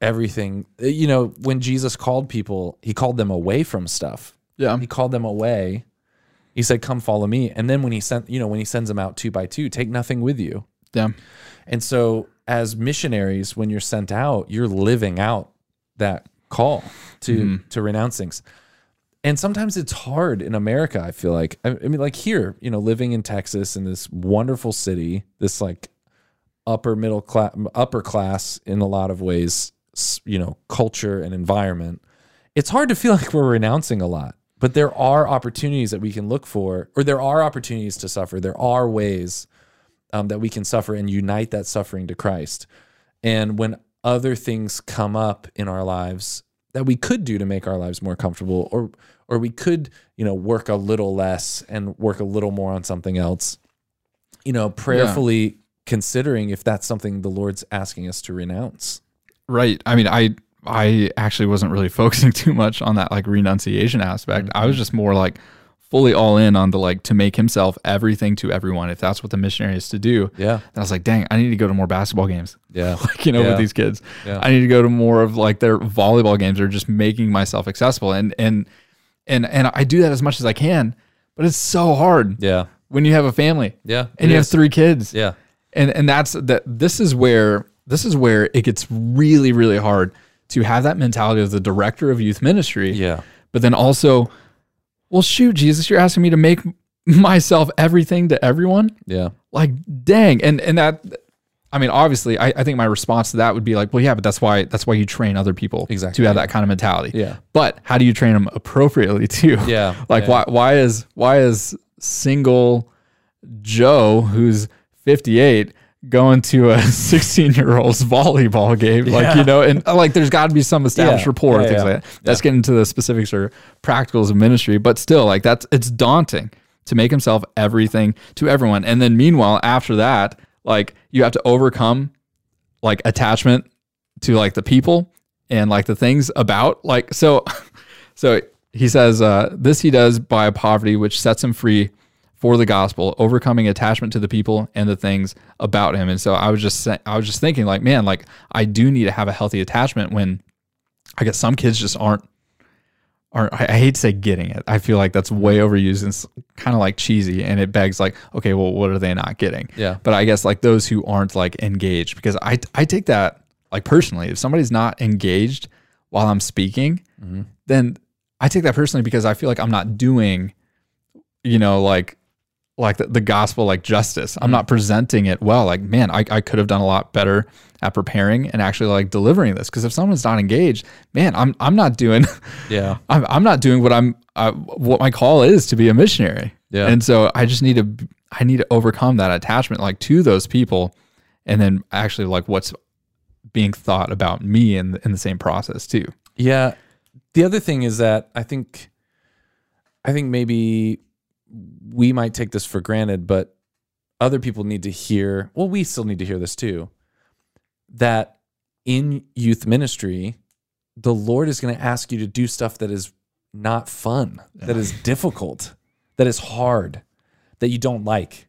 Speaker 1: everything. Uh, You know, when Jesus called people, he called them away from stuff.
Speaker 2: Yeah.
Speaker 1: He called them away. He said, "Come follow me." And then when he sent, you know, when he sends them out two by two, take nothing with you.
Speaker 2: Yeah.
Speaker 1: And so, as missionaries, when you're sent out, you're living out that call to to renounce things. And sometimes it's hard in America. I feel like I, mean, like here, you know, living in Texas in this wonderful city, this like upper middle class, upper class in a lot of ways, you know, culture and environment. it's hard to feel like we're renouncing a lot, but there are opportunities that we can look for, or there are opportunities to suffer. There are ways um, that we can suffer and unite that suffering to Christ. And when other things come up in our lives that we could do to make our lives more comfortable, or or we could, you know, work a little less and work a little more on something else, you know, prayerfully considering if that's something the Lord's asking us to renounce.
Speaker 2: Right. I mean, I I actually wasn't really focusing too much on that like renunciation aspect. I was mm-hmm. just more like fully all in on the like to make himself everything to everyone if that's what the missionary is to do.
Speaker 1: Yeah.
Speaker 2: And I was like, dang, I need to go to more basketball games.
Speaker 1: Yeah.
Speaker 2: Like, you know,
Speaker 1: Yeah.
Speaker 2: with these kids.
Speaker 1: Yeah.
Speaker 2: I need to go to more of like their volleyball games or just making myself accessible. And and and and I do that as much as I can, but it's so hard
Speaker 1: Yeah.
Speaker 2: when you have a family
Speaker 1: Yeah.
Speaker 2: and you have three kids
Speaker 1: Yeah.
Speaker 2: and and that's that this is where this is where it gets really really hard to have that mentality of the director of youth ministry
Speaker 1: Yeah.
Speaker 2: but then also well shoot jesus you're asking me to make myself everything to everyone
Speaker 1: Yeah.
Speaker 2: like dang and and that i mean obviously I, I think my response to that would be like well yeah but that's why that's why you train other people
Speaker 1: Exactly,
Speaker 2: to have that kind of mentality
Speaker 1: Yeah.
Speaker 2: but how do you train them appropriately too
Speaker 1: Yeah.
Speaker 2: like
Speaker 1: Yeah.
Speaker 2: why why is why is single Joe who's 58 going to a 16 year old's volleyball game like
Speaker 1: Yeah.
Speaker 2: you know and uh, like there's got to be some established
Speaker 1: Yeah.
Speaker 2: rapport
Speaker 1: Yeah,
Speaker 2: things like that that's getting into the specifics or practicals of ministry but still like that's it's daunting to make himself everything to everyone and then meanwhile after that like you have to overcome like attachment to like the people and like the things about like so so he says uh, this he does by poverty which sets him free for the gospel overcoming attachment to the people and the things about him. And so i was just i was just thinking like man like i do need to have a healthy attachment when i guess some kids just aren't aren't i hate to say getting it. I feel like that's way overused and kind of like cheesy and it begs like okay well what are they not getting?
Speaker 1: Yeah.
Speaker 2: but I guess like those who aren't like engaged because I I take that like personally. If somebody's not engaged while I'm speaking mm-hmm. then I take that personally because I feel like I'm not doing you know like like the, the gospel like justice I'm not presenting it well like man I, I could have done a lot better at preparing and actually like delivering this because if someone's not engaged man I'm I'm not doing
Speaker 1: Yeah.
Speaker 2: I'm, I'm not doing what I'm uh, what my call is to be a missionary.
Speaker 1: Yeah.
Speaker 2: And so I just need to I need to overcome that attachment like to those people, and then actually like what's being thought about me in the, in the same process too.
Speaker 1: Yeah. The other thing is that I think I think maybe we might take this for granted, but other people need to hear, well, we still need to hear this too, that in youth ministry, the Lord is going to ask you to do stuff that is not fun, that is difficult, that is hard, that you don't like.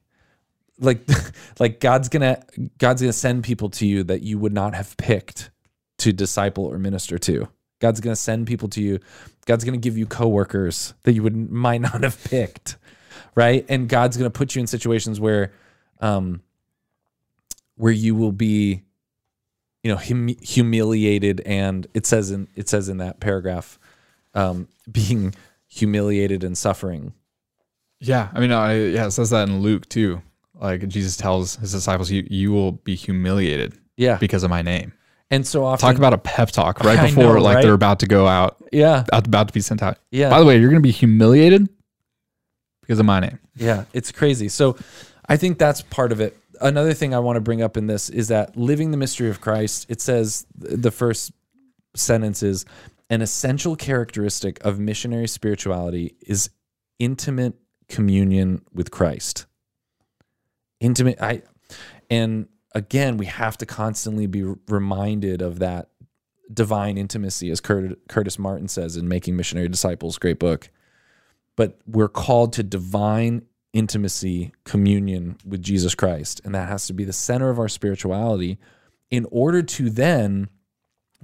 Speaker 1: Like like God's going to God's going to send people to you that you would not have picked to disciple or minister to. God's going to send people to you. God's going to give you coworkers that you would might not have picked, right? And God's going to put you in situations where, um, where you will be, you know, hum- humiliated, and it says in it says in that paragraph, um, being humiliated and suffering.
Speaker 2: Yeah, I mean, I, yeah, it says that in Luke too. Like Jesus tells his disciples, "You you will be humiliated
Speaker 1: Yeah,
Speaker 2: because of my name."
Speaker 1: and so often,
Speaker 2: Talk about a pep talk right before
Speaker 1: know,
Speaker 2: like
Speaker 1: right?
Speaker 2: they're about to go out,
Speaker 1: yeah,
Speaker 2: about, about to be sent out.
Speaker 1: yeah.
Speaker 2: By the way, you're going to be humiliated because of my name.
Speaker 1: Yeah, it's crazy. So I think that's part of it. Another thing I want to bring up in this is that living the mystery of Christ, it says the first sentence is an essential characteristic of missionary spirituality is intimate communion with Christ. Intimate I and again, we have to constantly be reminded of that divine intimacy as Curtis Martin says in Making Missionary Disciples, great book but we're called to divine intimacy, communion with Jesus Christ. And that has to be the center of our spirituality in order to then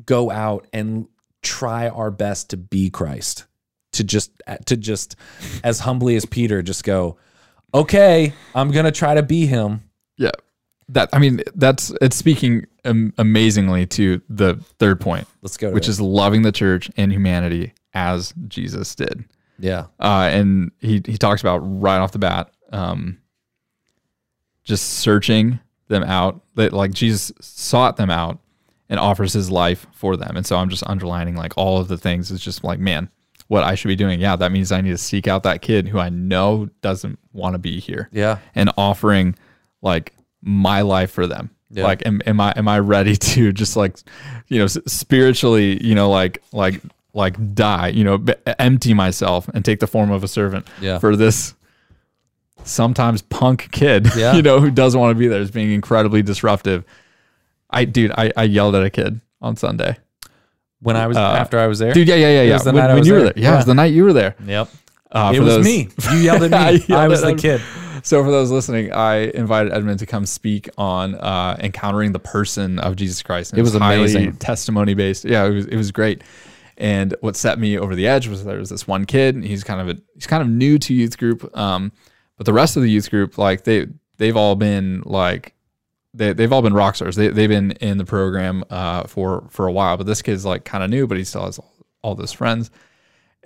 Speaker 1: go out and try our best to be Christ. To just to just as humbly as Peter just go, "Okay, I'm going to try to be him."
Speaker 2: Yeah. That I mean, that's it's speaking amazingly to the third point,
Speaker 1: Let's go
Speaker 2: which
Speaker 1: it.
Speaker 2: is loving the church and humanity as Jesus did.
Speaker 1: Yeah.
Speaker 2: Uh, and he he talks about right off the bat, um, just searching them out. That like Jesus sought them out and offers his life for them. And so I'm just underlining like all of the things. It's just like, man, what I should be doing. Yeah, that means I need to seek out that kid who I know doesn't want to be here.
Speaker 1: Yeah.
Speaker 2: And offering like my life for them.
Speaker 1: Yeah.
Speaker 2: Like, am, am I am I ready to just like, you know, spiritually, you know, like like like die, you know, b- empty myself and take the form of a servant
Speaker 1: Yeah.
Speaker 2: for this sometimes punk kid,
Speaker 1: Yeah.
Speaker 2: you know, who doesn't want to be there is being incredibly disruptive. I dude, I, I yelled at a kid on Sunday.
Speaker 1: When I was
Speaker 2: Uh,
Speaker 1: after I was there.
Speaker 2: Dude, yeah, yeah, yeah, yeah.
Speaker 1: was the
Speaker 2: when
Speaker 1: night I
Speaker 2: when
Speaker 1: was
Speaker 2: you were
Speaker 1: there.
Speaker 2: there. Yeah, it was the night you were there.
Speaker 1: Yep.
Speaker 2: Uh,
Speaker 1: it was
Speaker 2: those-
Speaker 1: me. You yelled at
Speaker 2: I
Speaker 1: me. I,
Speaker 2: yelled
Speaker 1: was the kid.
Speaker 2: So for those listening, I invited Edmund to come speak on uh, encountering the person of Jesus Christ. And
Speaker 1: It was
Speaker 2: highly
Speaker 1: amazing.
Speaker 2: testimony based. Yeah, it was it was great. And what set me over the edge was there was this one kid. And he's kind of a he's kind of new to youth group, um, but the rest of the youth group, like they they've all been like they they've all been rock stars. They they've been in the program uh, for for a while, but this kid's like kind of new, but he still has all, all those friends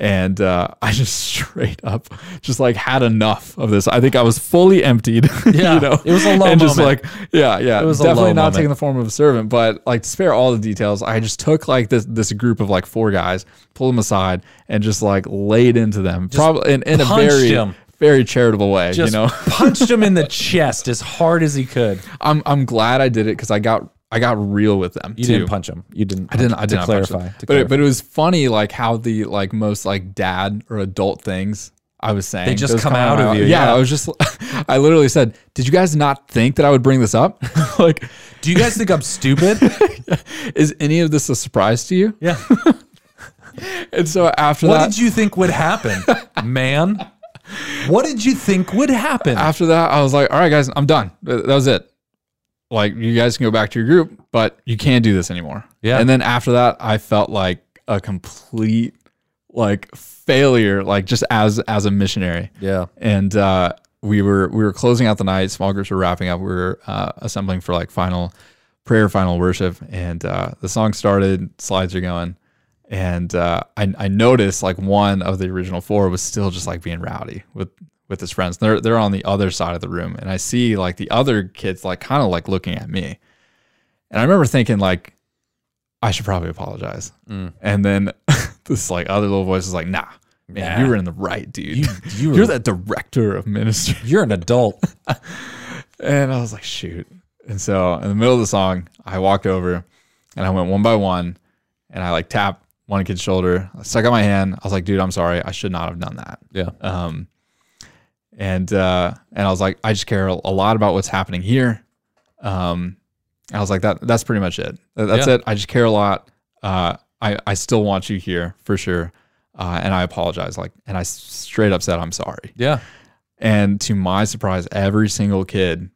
Speaker 2: and uh, I just straight up just like had enough of this. I think I was fully emptied.
Speaker 1: Yeah,
Speaker 2: you know,
Speaker 1: it was a low
Speaker 2: and just like yeah, yeah,
Speaker 1: It was
Speaker 2: definitely not
Speaker 1: moment.
Speaker 2: taking the form of a servant, but like to spare all the details, I just took like this this group of like four guys, pulled them aside, and just like laid into them, probably in, in a very
Speaker 1: him.
Speaker 2: very charitable way.
Speaker 1: Just
Speaker 2: you know,
Speaker 1: punched him in the chest as hard as he could.
Speaker 2: I'm I'm glad I did it because I got I got real with them.
Speaker 1: You
Speaker 2: too.
Speaker 1: didn't punch him. You didn't.
Speaker 2: I didn't. I did not punch them.
Speaker 1: clarify. to
Speaker 2: but it, but it was funny, like how the like most like dad or adult things I was saying
Speaker 1: They just come
Speaker 2: come
Speaker 1: out of you,
Speaker 2: Yeah,
Speaker 1: yeah.
Speaker 2: I was just. I literally said, "Did you guys not think that I would bring this up? like,
Speaker 1: Do you guys think I'm stupid?
Speaker 2: is any of this a surprise to you?"
Speaker 1: yeah.
Speaker 2: And so after that
Speaker 1: What
Speaker 2: that,
Speaker 1: did you think would happen, man? What did you think would happen?
Speaker 2: after that, I was like, "All right, guys, I'm done. That was it. Like, you guys can go back to your group, but you can't do this anymore."
Speaker 1: Yeah.
Speaker 2: And then after that, I felt like a complete like failure, like just as as a missionary.
Speaker 1: Yeah.
Speaker 2: and uh, we were we were closing out the night. Small groups were wrapping up. We were uh, assembling for like final prayer, final worship, and uh, the song started. Slides are going, and uh, I I noticed like one of the original four was still just like being rowdy with with his friends. They're they're on the other side of the room, and I see like the other kids like kind of like looking at me, and I remember thinking like. I should probably apologize. And then this like other little voice is like, nah, man,
Speaker 1: Nah.
Speaker 2: you were in the right, dude.
Speaker 1: You, you
Speaker 2: You're
Speaker 1: were,
Speaker 2: the director of ministry.
Speaker 1: you're an adult.
Speaker 2: And I was like, shoot. And so in the middle of the song, I walked over and I went one by one and I like tapped one kid's shoulder. I stuck out my hand. I was like, dude, I'm sorry. I should not have done that.
Speaker 1: Yeah.
Speaker 2: Um, and uh, and I was like, I just care a lot about what's happening here. Um, I was like, that that's pretty much it. That's
Speaker 1: Yeah.
Speaker 2: it. I just care a lot. Uh, I I still want you here for sure. Uh, and I apologize. Like, and I straight up said, I'm sorry.
Speaker 1: Yeah.
Speaker 2: And to my surprise, every single kid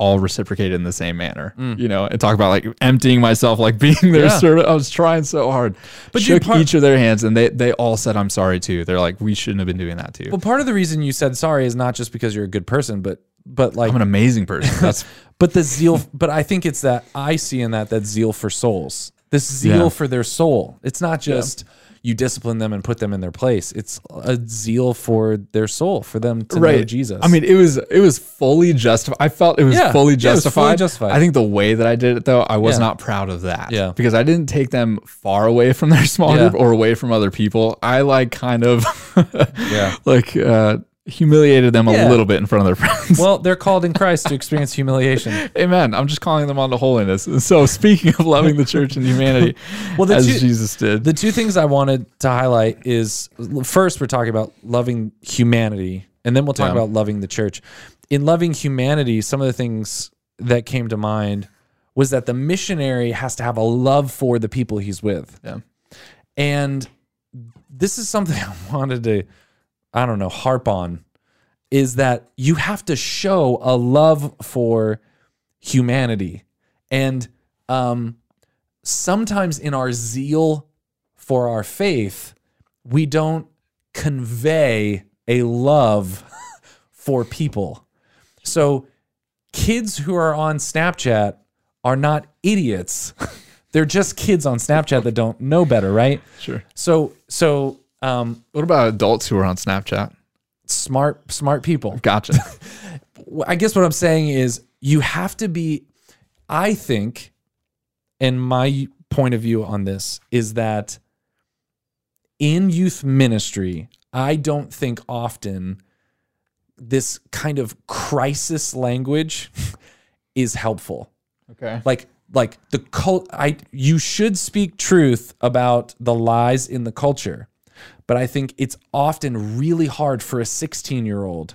Speaker 2: all reciprocated in the same manner. Mm. You know, and talk about like emptying myself, like being their
Speaker 1: Yeah.
Speaker 2: servant. I was trying so hard.
Speaker 1: But
Speaker 2: shook
Speaker 1: part-
Speaker 2: each of their hands and they they all said I'm sorry too. They're like, we shouldn't have been doing that too.
Speaker 1: Well, part of the reason you said sorry is not just because you're a good person, but but like
Speaker 2: I'm an amazing person. That's
Speaker 1: but the zeal but I think it's that I see in that that zeal for souls. This zeal
Speaker 2: Yeah.
Speaker 1: for their soul. It's not just you discipline them and put them in their place. It's a zeal for their soul, for them to know Jesus.
Speaker 2: I mean, it was it was fully justified. I felt it was
Speaker 1: Yeah,
Speaker 2: fully
Speaker 1: yeah, it was
Speaker 2: justified.
Speaker 1: fully justified.
Speaker 2: I think the way that I did it though, I was
Speaker 1: Yeah.
Speaker 2: not proud of that.
Speaker 1: Yeah.
Speaker 2: Because I didn't take them far away from their small group or away from other people. I like kind of
Speaker 1: Yeah.
Speaker 2: like uh humiliated them
Speaker 1: Yeah.
Speaker 2: a little bit in front of their friends.
Speaker 1: well, they're called in Christ to experience humiliation.
Speaker 2: Amen. I'm just calling them on to holiness. And so speaking of loving the church and humanity
Speaker 1: Well, the
Speaker 2: as
Speaker 1: two-
Speaker 2: Jesus did.
Speaker 1: The two things I wanted to highlight is first we're talking about loving humanity, and then we'll talk
Speaker 2: Yeah.
Speaker 1: about loving the church. In loving humanity, some of the things that came to mind was that the missionary has to have a love for the people he's with.
Speaker 2: yeah.
Speaker 1: And this is something I wanted to, I don't know, harp on is that you have to show a love for humanity. And um, sometimes in our zeal for our faith, we don't convey a love for people. So kids who are on Snapchat are not idiots. They're just kids on Snapchat that don't know better, right?
Speaker 2: Sure.
Speaker 1: So so um
Speaker 2: What about adults who are on Snapchat?
Speaker 1: smart smart people.
Speaker 2: Gotcha.
Speaker 1: I guess what I'm saying is you have to be I think and my point of view on this is that in youth ministry, I don't think often this kind of crisis language is helpful.
Speaker 2: Okay.
Speaker 1: Like like the cult I you should speak truth about the lies in the culture. But I think it's often really hard for a 16-year-old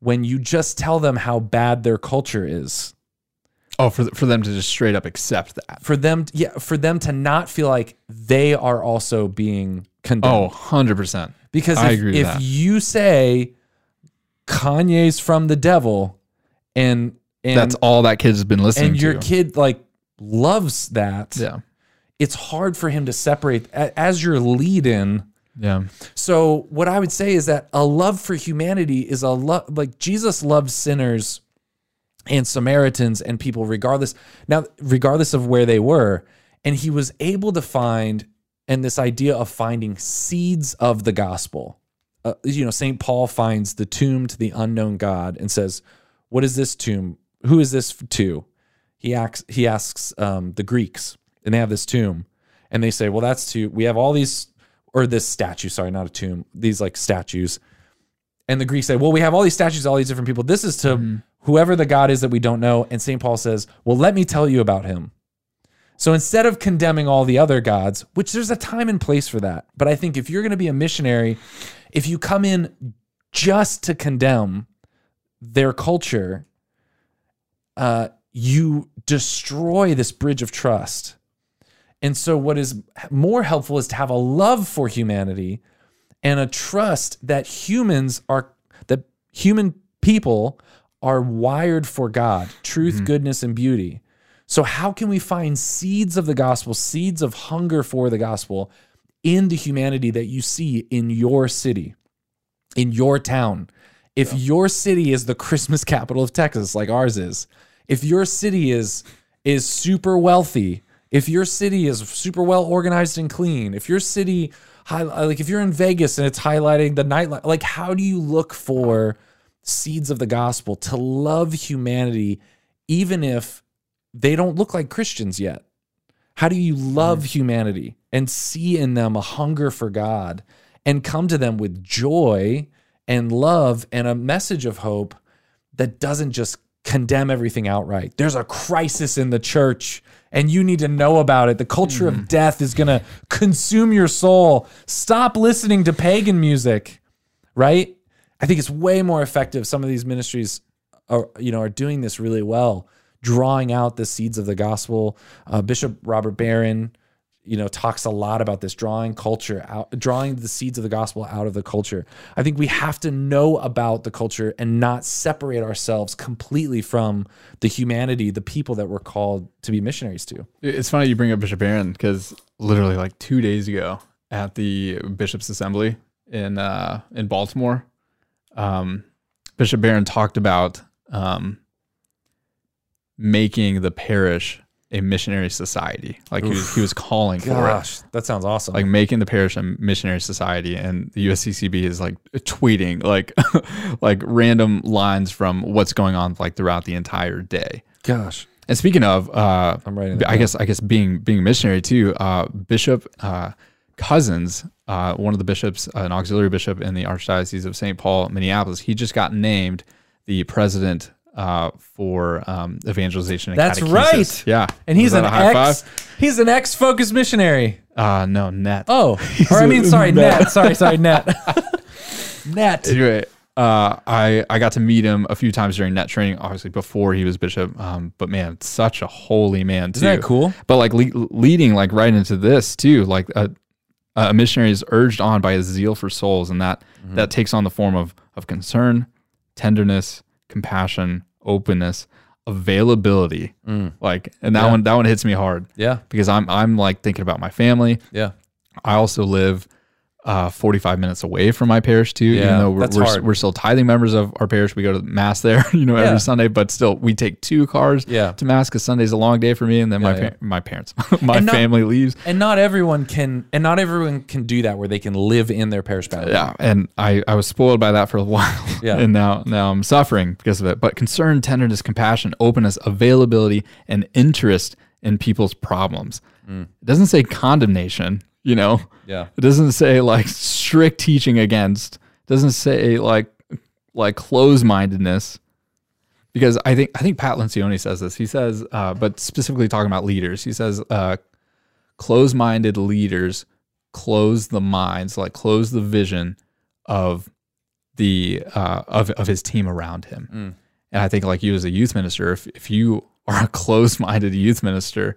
Speaker 1: when you just tell them how bad their culture is
Speaker 2: Oh, for for them to just straight up accept that.
Speaker 1: for them yeah for them to not feel like they are also being condemned
Speaker 2: Oh, 100%.
Speaker 1: because
Speaker 2: I
Speaker 1: if,
Speaker 2: with
Speaker 1: if
Speaker 2: that.
Speaker 1: you say kanye's from the devil and and
Speaker 2: That's all that kid's been listening to
Speaker 1: and your
Speaker 2: to.
Speaker 1: kid like loves that
Speaker 2: yeah.
Speaker 1: it's hard for him to separate as your lead in
Speaker 2: Yeah.
Speaker 1: so what i would say is that a love for humanity is a love like jesus loves sinners and Samaritans and people regardless now regardless of where they were. And he was able to find and this idea of finding seeds of the gospel. Uh, you know St Paul finds the tomb to the unknown God and says what is this tomb? Who is this to? He asks he asks um, the Greeks and they have this tomb. And they say well that's to we have all these or this statue sorry not a tomb these like statues and the Greeks say, well, we have all these statues, all these different people. This is to whoever the God is that we don't know. And St. Paul says, well, let me tell you about him. So instead of condemning all the other gods, which there's a time and place for that, but I think if you're going to be a missionary, if you come in just to condemn their culture, uh, you destroy this bridge of trust. And so, what is more helpful is to have a love for humanity and a trust that humans are that human people are wired for God, truth, mm-hmm. goodness, and beauty. So how can we find seeds of the gospel, seeds of hunger for the gospel in the humanity that you see in your city, in your town? If your city is the Christmas capital of Texas, like ours is, if your city is is super wealthy, if your city is super well organized and clean, if your city like if you're in Vegas and it's highlighting the nightlife, like how do you look for seeds of the gospel to love humanity, even if they don't look like Christians yet? How do you love mm-hmm. humanity and see in them a hunger for God and come to them with joy and love and a message of hope that doesn't just condemn everything outright? There's a crisis in the church and you need to know about it. The culture of death is going to consume your soul. Stop listening to pagan music, right? I think it's way more effective. Some of these ministries are, you know, are doing this really well, drawing out the seeds of the gospel. Uh, Bishop Robert Barron, you know, talks a lot about this, drawing culture out, drawing the seeds of the gospel out of the culture. I think we have to know about the culture and not separate ourselves completely from the humanity, the people that we're called to be missionaries to.
Speaker 2: It's funny you bring up Bishop Barron because literally like two days ago at the Bishop's Assembly in uh, in Baltimore, um, Bishop Barron talked about um, making the parish a missionary society. Like he was, he was calling for it.
Speaker 1: Gosh, that sounds awesome.
Speaker 2: Like making the parish a missionary society, and the USCCB is like tweeting like like random lines from what's going on like throughout the entire day.
Speaker 1: gosh,
Speaker 2: And speaking of, uh,
Speaker 1: I'm writing
Speaker 2: I guess I guess being being a missionary too. Uh, Bishop uh, Cozzens, uh, one of the bishops, an auxiliary bishop in the Archdiocese of St. Paul, Minneapolis, he just got named the president uh, for um, evangelization. And
Speaker 1: That's
Speaker 2: catechesis.
Speaker 1: right.
Speaker 2: Yeah,
Speaker 1: and he's an ex.
Speaker 2: five?
Speaker 1: He's an ex-focused missionary.
Speaker 2: Uh, no, net.
Speaker 1: Oh, or I mean, sorry, net. Sorry, sorry, net. net.
Speaker 2: Anyway, uh, I I got to meet him a few times during net training, obviously before he was bishop. Um, but man, such a holy man too.
Speaker 1: Isn't that cool?
Speaker 2: But like le- leading like right into this too, like a, a missionary is urged on by a zeal for souls, and that
Speaker 1: Mm-hmm.
Speaker 2: that takes on the form of of concern, tenderness, compassion, openness, availability. Like, and that
Speaker 1: Mm. Yeah.
Speaker 2: one that one hits me hard
Speaker 1: Yeah,
Speaker 2: because I'm I'm like thinking about my family.
Speaker 1: yeah.
Speaker 2: I also live uh, 45 minutes away from my parish too.
Speaker 1: Yeah,
Speaker 2: even though we're,
Speaker 1: that's
Speaker 2: we're,
Speaker 1: hard.
Speaker 2: we're still tithing members of our parish. We go to mass there, you know,
Speaker 1: Yeah.
Speaker 2: every Sunday, but still we take two cars
Speaker 1: Yeah.
Speaker 2: to mass because Sunday's a long day for me. And then my,
Speaker 1: Yeah, yeah.
Speaker 2: pa- my parents, my
Speaker 1: And not-
Speaker 2: family leaves.
Speaker 1: And not everyone can, and not everyone can do that where they can live in their parish boundary.
Speaker 2: Yeah. And I, I was spoiled by that for a while.
Speaker 1: Yeah.
Speaker 2: and now, now I'm suffering because of it. But concern, tenderness, compassion, openness, availability, and interest in people's problems. It doesn't say condemnation, you know.
Speaker 1: Yeah.
Speaker 2: It doesn't say like strict teaching against. It doesn't say like like close mindedness. Because I think I think Pat Lencioni says this. He says, uh, but specifically talking about leaders, he says, uh, close minded leaders close the minds, like close the vision of the uh, of of his team around him. And I think like you as a youth minister, if if you are a close minded youth minister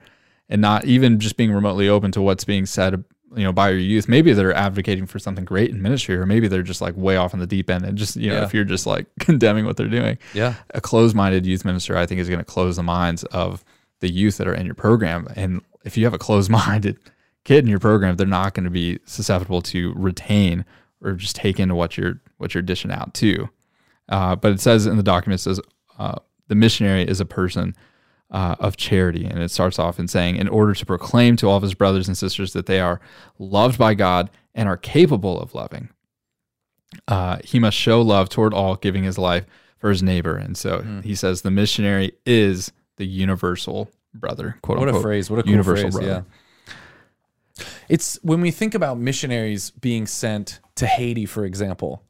Speaker 2: and not even just being remotely open to what's being said you know by your youth maybe they're advocating for something great in ministry or maybe they're just like way off in the deep end and just you know
Speaker 1: Yeah.
Speaker 2: if you're just like condemning what they're doing
Speaker 1: Yeah.
Speaker 2: a closed-minded youth minister i think is going to close the minds of the youth that are in your program and if you have a closed-minded kid in your program they're not going to be susceptible to retain or just take into what you're what you're dishing out too uh, but it says in the document it says uh, the missionary is a person uh, of charity. And it starts off in saying, in order to proclaim to all of his brothers and sisters that they are loved by God and are capable of loving, uh, he must show love toward all, giving his life for his neighbor. And so he says the missionary is the universal brother, quote
Speaker 1: What a phrase. What a cool
Speaker 2: universal
Speaker 1: phrase.
Speaker 2: brother.
Speaker 1: Yeah. It's when we think about missionaries being sent to Haiti, for example,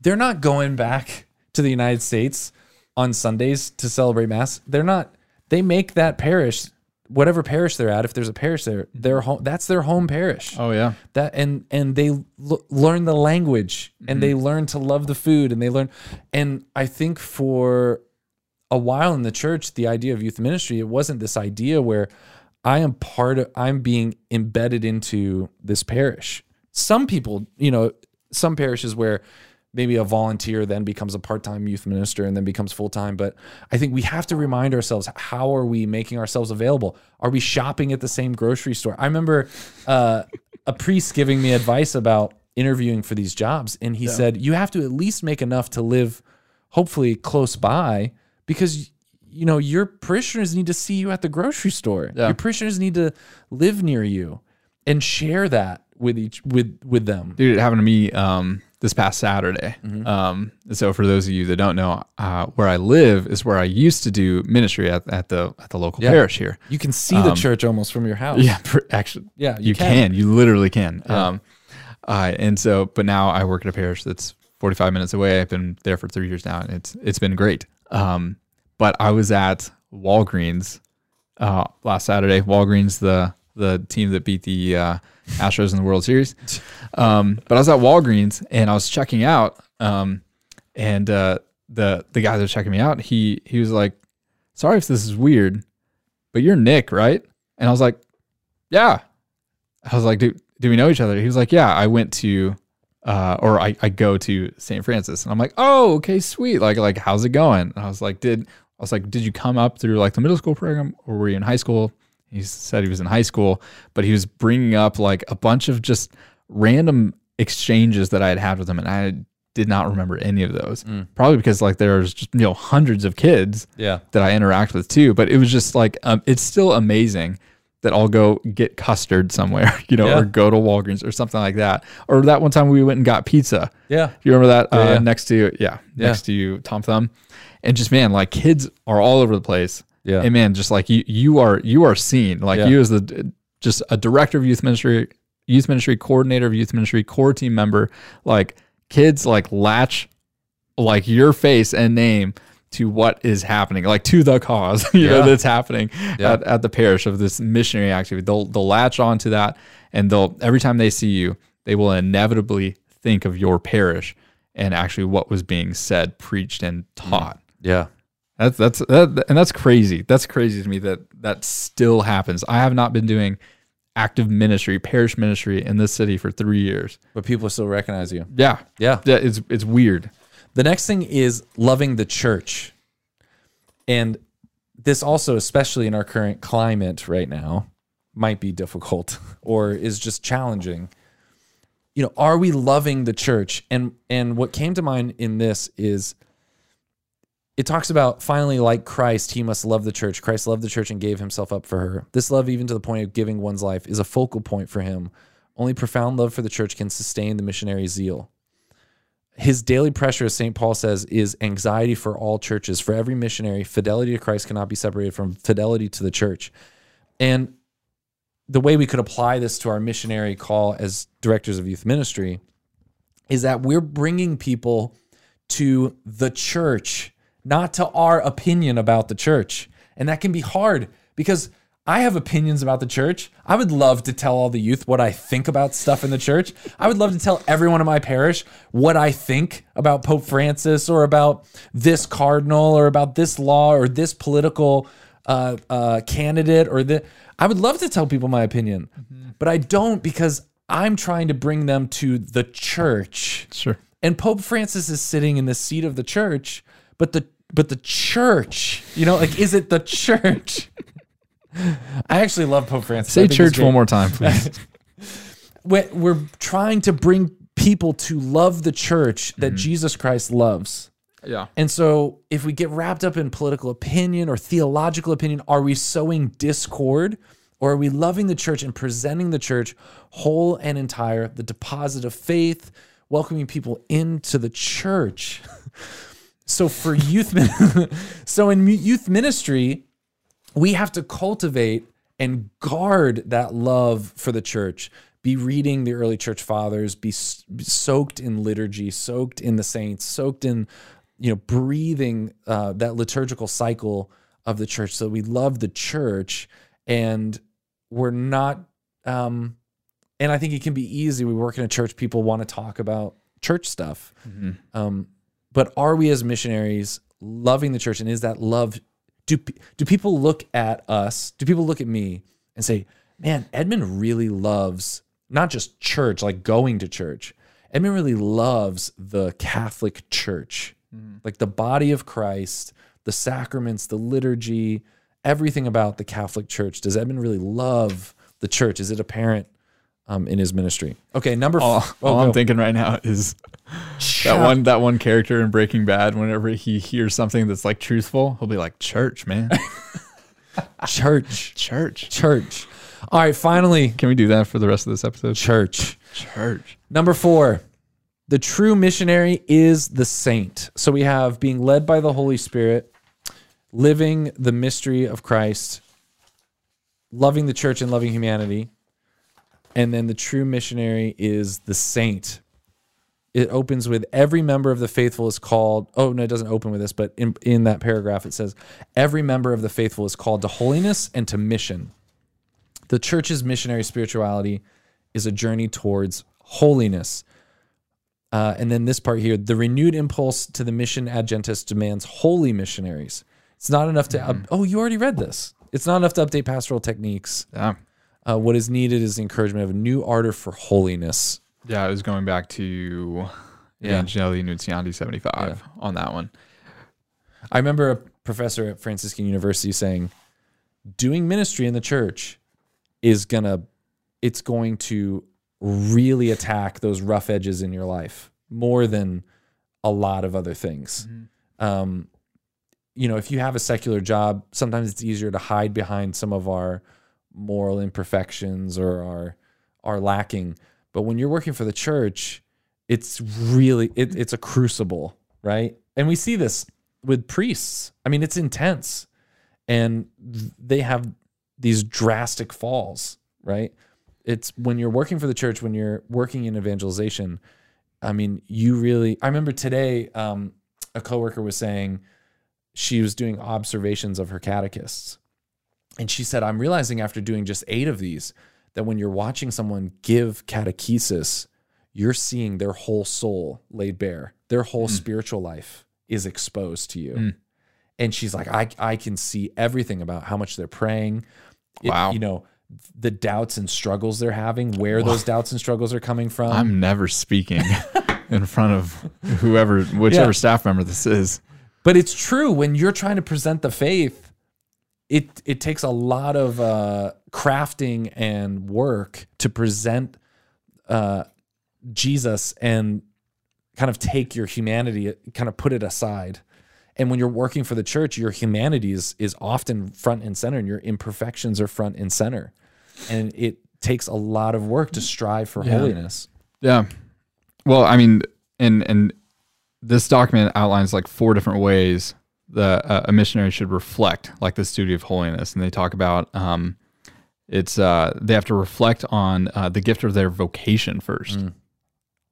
Speaker 1: they're not going back to the United States on Sundays to celebrate Mass. They're not, they make that parish, whatever parish they're at, if there's a parish there, mhm. their home, that's their home parish.
Speaker 2: Oh, yeah.
Speaker 1: that and and they l- learn the language and mhm. they learn to love the food and they learn and i think for a while in the church the idea of youth ministry it wasn't this idea where i am part of i'm being embedded into this parish some people you know some parishes where maybe a volunteer then becomes a part-time youth minister and then becomes full-time. But i think we have to remind ourselves how are we making ourselves available? Are we shopping at the same grocery store? I remember uh, a priest giving me advice about interviewing for these jobs and he said you have to at least make enough to live hopefully close by because you know your parishioners need to see you at the grocery store.
Speaker 2: Yeah.
Speaker 1: your parishioners need to live near you and share that with each with with them.
Speaker 2: Dude, it happened to me um, this past Saturday.
Speaker 1: Mm-hmm.
Speaker 2: Um, so for those of you that don't know, uh, where I live is where I used to do ministry at, at the at the local
Speaker 1: Yeah.
Speaker 2: parish here.
Speaker 1: you can see the church almost from your house
Speaker 2: Um, Yeah, actually,
Speaker 1: Yeah, you
Speaker 2: you,
Speaker 1: can.
Speaker 2: can. You literally can. Um, uh, and so, but now I work at a parish that's 45 minutes away. I've been there for three years now, and it's it's been great. Um, but I was at Walgreens uh, last Saturday. Walgreens, the the team that beat the uh, Astros in the World Series. Um, but I was at Walgreens and I was checking out, um, and uh, the the guy that was checking me out, he he was like, "Sorry if this is weird, but you're Nick, right?" And I was like, "Yeah." I was like, "Do do we know each other?" He was like, "Yeah, I went to." Uh, or I, I go to St. Francis and I'm like, oh, okay, sweet. Like, like, how's it going? And I was like, did I was like, did you come up through like the middle school program or were you in high school? He said he was in high school, but he was bringing up like a bunch of just random exchanges that I had had with him, and I did not remember any of those. Probably because like there's just you know hundreds of kids
Speaker 1: yeah
Speaker 2: that I interact with too. But it was just like um, it's still amazing that I'll go get custard somewhere, you know,
Speaker 1: Yeah.
Speaker 2: or go to Walgreens or something like that. Or that one time we went and got pizza.
Speaker 1: yeah
Speaker 2: You remember that uh,
Speaker 1: yeah.
Speaker 2: next to yeah,
Speaker 1: Yeah.
Speaker 2: next to you, Tom Thumb, and just man, like kids are all over the place.
Speaker 1: Yeah.
Speaker 2: and man, just like you, you are you are seen. Like
Speaker 1: Yeah.
Speaker 2: you as the just a director of youth ministry, youth ministry coordinator of youth ministry, core team member. Like kids like latch like your face and name to what is happening, like to the cause, you
Speaker 1: Yeah.
Speaker 2: know, that's happening
Speaker 1: Yeah.
Speaker 2: at, at the parish of this missionary activity. They'll they'll latch on to that and they'll every time they see you, they will inevitably think of your parish and actually what was being said, preached, and mm. taught.
Speaker 1: yeah
Speaker 2: That's that's that, and that's crazy. That's crazy to me that that still happens. I have not been doing active ministry, parish ministry in this city for three years.
Speaker 1: but people still recognize you
Speaker 2: Yeah,
Speaker 1: yeah
Speaker 2: yeah, it's it's weird.
Speaker 1: The next thing is loving the church. And this also, especially in our current climate right now, might be difficult or is just challenging. You know, are we loving the church? And and what came to mind in this is it talks about finally like Christ, he must love the church. Christ loved the church and gave himself up for her. This love, even to the point of giving one's life, is a focal point for him. Only profound love for the church can sustain the missionary zeal his daily pressure, as St. Paul says, is anxiety for all churches. For every missionary, fidelity to Christ cannot be separated from fidelity to the church. And the way we could apply this to our missionary call as directors of youth ministry is that we're bringing people to the church, not to our opinion about the church. And that can be hard because I have opinions about the church. I would love to tell all the youth what I think about stuff in the church. I would love to tell everyone in my parish what I think about Pope Francis or about this cardinal or about this law or this political uh, uh, candidate or the. I would love to tell people my opinion, but I don't because I'm trying to bring them to the church.
Speaker 2: Sure.
Speaker 1: And Pope Francis is sitting in the seat of the church, but the but the church, you know, like is it the church? I actually love Pope Francis.
Speaker 2: Say church one more time, please.
Speaker 1: We're, we're trying to bring people to love the church that mm-hmm. Jesus Christ loves.
Speaker 2: yeah.
Speaker 1: And so, if we get wrapped up in political opinion or theological opinion, are we sowing discord or are we loving the church and presenting the church whole and entire, the deposit of faith, welcoming people into the church? so, for youth, so in youth ministry, we have to cultivate and guard that love for the church. Be reading the early church fathers be, be soaked in liturgy soaked in the saints soaked in you know breathing uh, that liturgical cycle of the church. So we love the church and we're not um and i think it can be easy. We work in a church people want to talk about church stuff. Um but are we as missionaries loving the church? And is that love do do people look at us do people look at me and say man edmund really loves not just church like going to church. Edmund really loves the catholic church. Mm-hmm. Like the body of christ the sacraments the liturgy everything about the catholic church. Does edmund really love the church? Is it apparent um, in his ministry okay number
Speaker 2: All,
Speaker 1: f-
Speaker 2: all
Speaker 1: oh,
Speaker 2: I'm thinking right now is that one that one character in Breaking Bad. Whenever he hears something that's like truthful, he'll be like, "Church, man,
Speaker 1: church
Speaker 2: church."
Speaker 1: church all right finally
Speaker 2: Can we do that for the rest of this episode?
Speaker 1: church
Speaker 2: Church.
Speaker 1: Number four, the true missionary is the saint. So we have being led by the Holy Spirit, living the mystery of Christ, loving the church and loving humanity. And then the true missionary is the saint. It opens with every member of the faithful is called. Oh, no, it doesn't open with this, but in, in that paragraph it says, every member of the faithful is called to holiness and to mission. The church's missionary spirituality is a journey towards holiness. Uh, and then this part here the renewed impulse to the mission ad gentes demands holy missionaries. It's not enough to, up- oh, you already read this. It's not enough to update pastoral techniques.
Speaker 2: Yeah.
Speaker 1: Uh, what is needed is the encouragement of a new ardor for holiness.
Speaker 2: Yeah, I was going back to
Speaker 1: Yeah.
Speaker 2: Evangelii Nuntiandi 75 on that one.
Speaker 1: I remember a professor at Franciscan University saying, doing ministry in the church is gonna, it's going to really attack those rough edges in your life more than a lot of other things. Um, you know, if you have a secular job, sometimes it's easier to hide behind some of our moral imperfections or are our lacking. But when you're working for the church, it's really it, it's a crucible, right? And we see this with priests. I mean, it's intense, and they have these drastic falls, right? It's when you're working for the church, when you're working in evangelization. I mean, you really. I remember today, um, a coworker was saying she was doing observations of her catechists, and she said, "I'm realizing after doing just eight of these that when you're watching someone give catechesis, you're seeing their whole soul laid bare. Their whole spiritual life is exposed to you."
Speaker 2: Mm.
Speaker 1: And she's like, "I I can see everything about how much they're praying. It-
Speaker 2: Wow.
Speaker 1: you know." The doubts and struggles they're having, where those doubts and struggles are coming from.
Speaker 2: I'm never speaking in front of whoever, whichever
Speaker 1: Yeah.
Speaker 2: staff member this is.
Speaker 1: But it's true when you're trying to present the faith, it it takes a lot of uh, crafting and work to present uh, Jesus and kind of take your humanity, kind of put it aside. And when you're working for the church, your humanity is, is often front and center, and your imperfections are front and center. And it takes a lot of work to strive for
Speaker 2: Yeah.
Speaker 1: holiness.
Speaker 2: Yeah. Well, I mean, and and this document outlines like four different ways that uh, a missionary should reflect like this duty of holiness, and they talk about um, it's uh, they have to reflect on uh, the gift of their vocation first.
Speaker 1: Mm.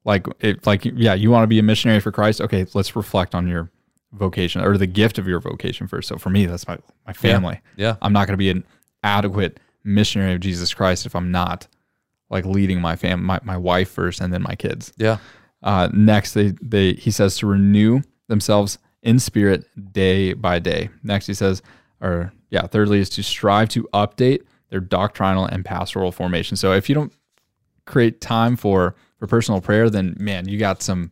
Speaker 2: Like it, like yeah, you want to be a missionary for Christ. Okay, let's reflect on your vocation or the gift of your vocation first. So for me, that's my my family.
Speaker 1: Yeah.
Speaker 2: I'm not going to be an adequate missionary of Jesus Christ if I'm not like leading my fam my, my wife first and then my kids.
Speaker 1: Yeah.
Speaker 2: Uh, next, they they he says to renew themselves in spirit day by day. Next, he says, or yeah, thirdly is to strive to update their doctrinal and pastoral formation. So if you don't create time for for personal prayer, then man, you got some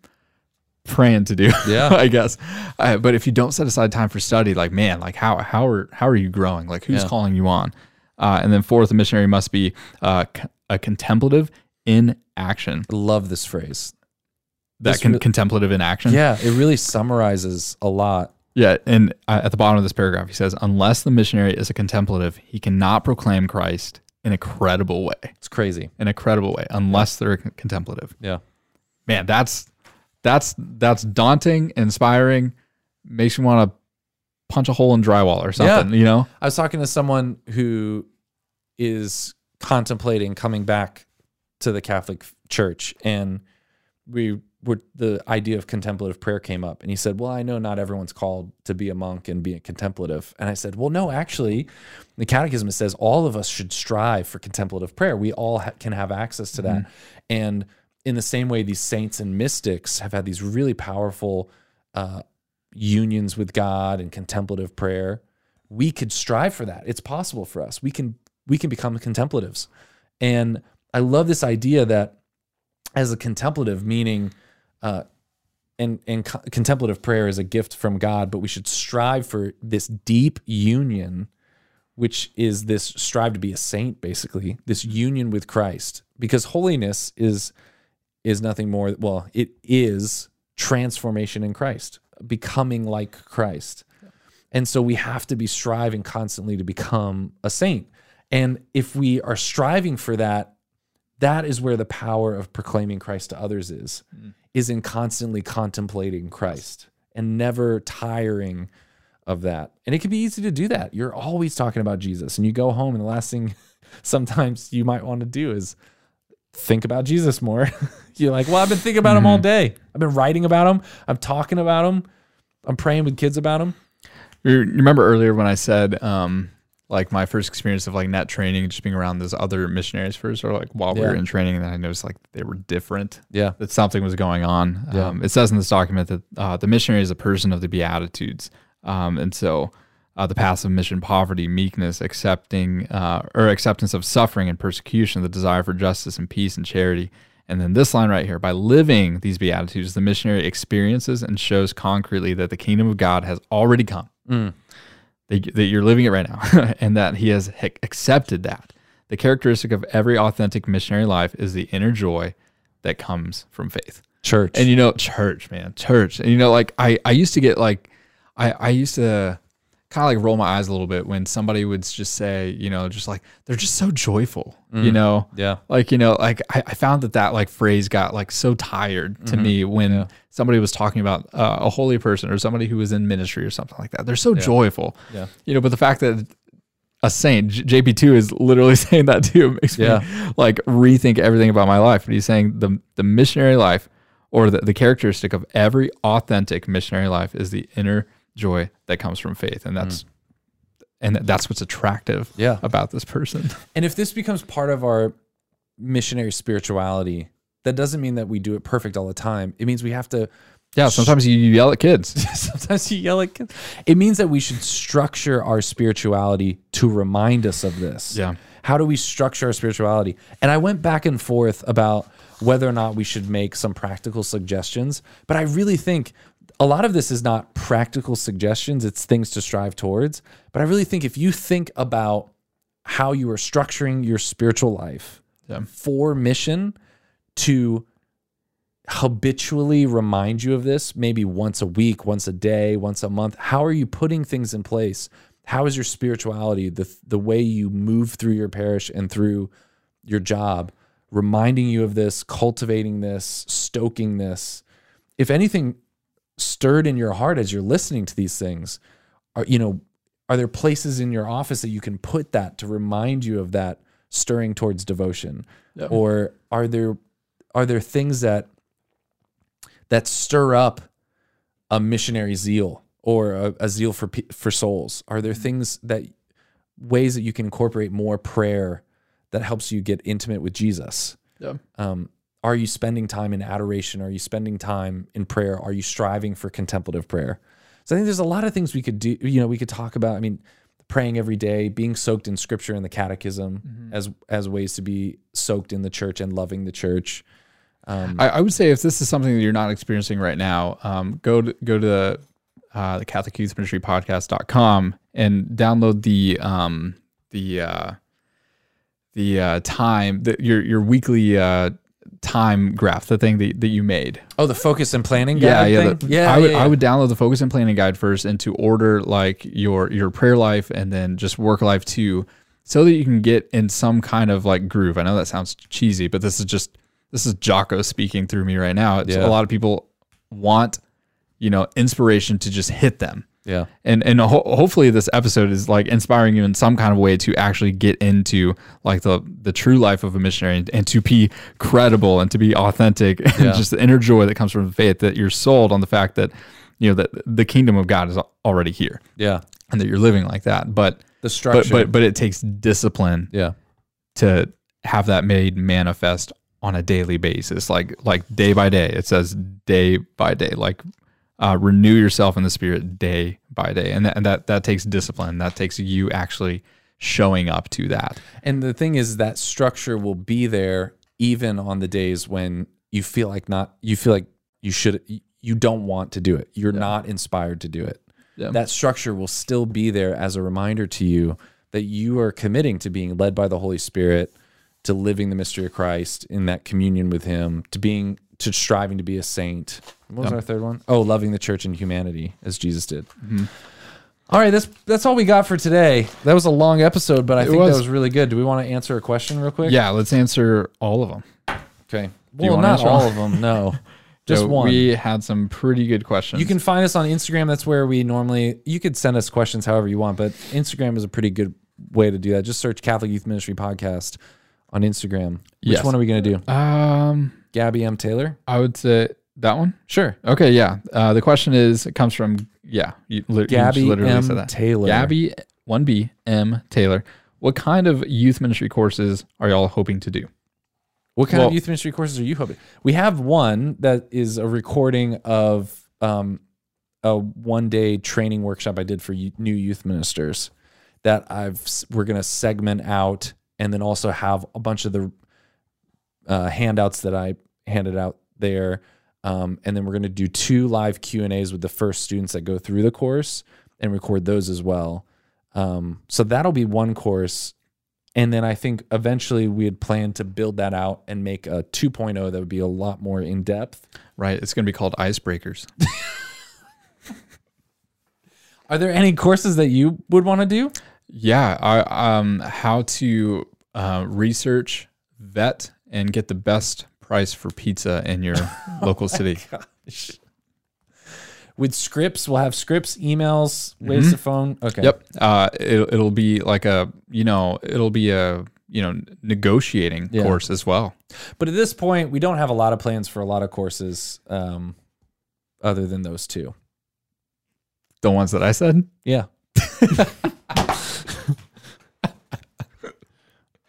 Speaker 2: praying to do.
Speaker 1: Yeah.
Speaker 2: I guess. Uh, but if you don't set aside time for study, like man, like how how are how are you growing? Like who's
Speaker 1: Yeah.
Speaker 2: calling you on? Uh, and then fourth, a missionary must be uh, a contemplative in action.
Speaker 1: I love this phrase.
Speaker 2: That
Speaker 1: This re-
Speaker 2: contemplative in action.
Speaker 1: Yeah. It really summarizes a lot.
Speaker 2: Yeah, and at the bottom of this paragraph, he says, unless the missionary is a contemplative, he cannot proclaim Christ in a credible way.
Speaker 1: It's crazy.
Speaker 2: In a credible way, unless they're con- contemplative.
Speaker 1: Yeah.
Speaker 2: Man, that's that's that's daunting, inspiring, makes you want to punch a hole in drywall or something. You know?
Speaker 1: I was talking to someone who is contemplating coming back to the Catholic Church, and we were the idea of contemplative prayer came up, and he said, "Well, I know not everyone's called to be a monk and be a contemplative," and I said, "Well, no, actually, the Catechism says all of us should strive for contemplative prayer. We all ha- can have access to that, and in the same way, these saints and mystics have had these really powerful." Uh, unions with God and contemplative prayer we could strive for that. It's possible for us. We can we can become contemplatives. And I love this idea that as a contemplative, meaning uh, and and co- contemplative prayer is a gift from God, but we should strive for this deep union, which is this strive to be a saint, basically this union with Christ, because holiness is is nothing more. Well, it is transformation in Christ, becoming like Christ. And so we have to be striving constantly to become a saint. And if we are striving for that, that is where the power of proclaiming Christ to others is, is in constantly contemplating Christ and never tiring of that. And it can be easy to do that. You're always talking about Jesus and you go home and the last thing sometimes you might want to do is think about Jesus more. You're like, well, I've been thinking about him all day. I've been writing about him. I'm talking about him. I'm praying with kids about him.
Speaker 2: You remember earlier when I said, um, like my first experience of like net training, just being around those other missionaries first, or like while we were in training, and then I noticed like they were different.
Speaker 1: Yeah.
Speaker 2: that something was going on.
Speaker 1: Yeah.
Speaker 2: Um, it says in this document that uh, the missionary is a person of the Beatitudes. Um, and so uh, the of mission, poverty, meekness, accepting uh, or acceptance of suffering and persecution, the desire for justice and peace and charity. And then this line right here by living these Beatitudes, the missionary experiences and shows concretely that the kingdom of God has already come, that, that you're living it right now, and that he has accepted that. The characteristic of every authentic missionary life is the inner joy that comes from faith.
Speaker 1: Church.
Speaker 2: And you know, church, man, church. And you know, like I, I used to get like, I, I used to kind of like roll my eyes a little bit when somebody would just say, you know, just like they're just so joyful, you know,
Speaker 1: yeah.
Speaker 2: like you know, like I, I found that that like phrase got like so tired to me when somebody was talking about uh, a holy person or somebody who was in ministry or something like that. They're so joyful,
Speaker 1: Yeah.
Speaker 2: you know. But the fact that a saint, J- JP2 is literally saying that too, makes
Speaker 1: Yeah.
Speaker 2: me like rethink everything about my life. But he's saying the the missionary life or the, the characteristic of every authentic missionary life is the inner joy that comes from faith, and that's mm. and that's what's attractive
Speaker 1: Yeah.
Speaker 2: about this person.
Speaker 1: And if this becomes part of our missionary spirituality, that doesn't mean that we do it perfect all the time. It means we have to
Speaker 2: Yeah, sometimes you yell at kids.
Speaker 1: sometimes you yell at kids. It means that we should structure our spirituality to remind us of this.
Speaker 2: Yeah.
Speaker 1: How do we structure our spirituality? And I went back and forth about whether or not we should make some practical suggestions, but I really think a lot of this is not practical suggestions, it's things to strive towards. But I really think if you think about how you are structuring your spiritual life
Speaker 2: Yeah.
Speaker 1: for mission to habitually remind you of this, maybe once a week, once a day, once a month? How are you putting things in place? How is your spirituality, the the way you move through your parish and through your job, reminding you of this, cultivating this, stoking this? If anything stirred in your heart as you're listening to these things, are you know, are there places in your office that you can put that to remind you of that stirring towards devotion?
Speaker 2: Yep.
Speaker 1: Or are there are there things that that stir up a missionary zeal or a, a zeal for for souls? Are there things that ways that you can incorporate more prayer that helps you get intimate with Jesus?
Speaker 2: Yeah.
Speaker 1: Um, are you spending time in adoration? Are you spending time in prayer? Are you striving for contemplative prayer? So I think there's a lot of things we could do. You know, we could talk about. I mean, praying every day, being soaked in Scripture and the Catechism as as ways to be soaked in the church and loving the church. Um,
Speaker 2: I, I would say if this is something that you're not experiencing right now, um, go to go to uh, the Catholic Youth Ministry Podcast.com and download the um, the uh, the uh, time that your your weekly uh, time graph, the thing that, that you made.
Speaker 1: oh, the focus and planning.
Speaker 2: Yeah,
Speaker 1: guide
Speaker 2: yeah,
Speaker 1: thing?
Speaker 2: the-
Speaker 1: yeah.
Speaker 2: I would
Speaker 1: yeah,
Speaker 2: I would download the focus and planning guide first and to order like your your prayer life and then just work life too, so that you can get in some kind of like groove. I know that sounds cheesy, but this is just this is Jocko speaking through me right now. It's
Speaker 1: Yeah.
Speaker 2: a lot of people want you know inspiration to just hit them.
Speaker 1: Yeah.
Speaker 2: And and ho- hopefully this episode is like inspiring you in some kind of way to actually get into like the the true life of a missionary and, and to be credible and to be authentic and
Speaker 1: Yeah.
Speaker 2: just the inner joy that comes from faith that you're sold on the fact that you know that the kingdom of God is already here
Speaker 1: Yeah.
Speaker 2: and that you're living like that. But
Speaker 1: The
Speaker 2: but
Speaker 1: structure.
Speaker 2: but but it takes discipline
Speaker 1: yeah.
Speaker 2: to have that made manifest on a daily basis like like day by day it says day by day like uh, renew yourself in the spirit day by day and that, and that that takes discipline that takes you actually showing up to that
Speaker 1: And the thing is that structure will be there even on the days when you feel like not you feel like you should you don't want to do it. You're not inspired to do it.
Speaker 2: Yeah.
Speaker 1: That structure will still be there as a reminder to you that you are committing to being led by the Holy Spirit, to living the mystery of Christ in that communion with him, to being to striving to be a saint. What was our third one? Oh, loving the church and humanity as Jesus did.
Speaker 2: Mm-hmm.
Speaker 1: All right, that's that's all we got for today. That was a long episode, but I think
Speaker 2: was.
Speaker 1: that was really good. Do we want to answer a question real quick?
Speaker 2: yeah let's answer all of them
Speaker 1: Okay.
Speaker 2: you
Speaker 1: Well, not all
Speaker 2: all?
Speaker 1: of them. No, just
Speaker 2: So
Speaker 1: one.
Speaker 2: we had some pretty good questions
Speaker 1: you can find us on Instagram. That's where we normally. You could send us questions however you want, but Instagram is a pretty good way to do that. Just search Catholic Youth Ministry Podcast on Instagram. Which
Speaker 2: Yes.
Speaker 1: one are we going to do?
Speaker 2: um
Speaker 1: Gabby M. Taylor.
Speaker 2: i would say that one
Speaker 1: Sure.
Speaker 2: okay yeah uh, the question is it comes from yeah you, li- you
Speaker 1: Gabby
Speaker 2: literally
Speaker 1: M.
Speaker 2: said that
Speaker 1: Taylor.
Speaker 2: Gabby 1B M Taylor. What kind of youth ministry courses are y'all hoping to do?
Speaker 1: What kind
Speaker 2: Well-
Speaker 1: of youth ministry courses are you hoping? We have one that is a recording of um, a one day training workshop I did for y- new youth ministers that I've we're going to segment out and then also have a bunch of the uh, handouts that I handed out there. Um, and then we're going to do two live Q and A's with the first students that go through the course and record those as well. Um, so that'll be one course. And then I think eventually we had planned to build that out and make a 2.0 that would be a lot more in depth.
Speaker 2: Right. It's going to be called Icebreakers.
Speaker 1: Are there any courses that you would want to do?
Speaker 2: yeah. I, um, how to uh, research, vet, and get the best price for pizza in your local city.
Speaker 1: Gosh. With scripts, we'll have scripts, emails, ways to phone. Okay.
Speaker 2: Yep. Uh, it, it'll be like a, you know, it'll be a, you know, negotiating
Speaker 1: Yeah.
Speaker 2: course as well.
Speaker 1: But at this point, we don't have a lot of plans for a lot of courses um, other than those two.
Speaker 2: The ones that I said.
Speaker 1: Yeah.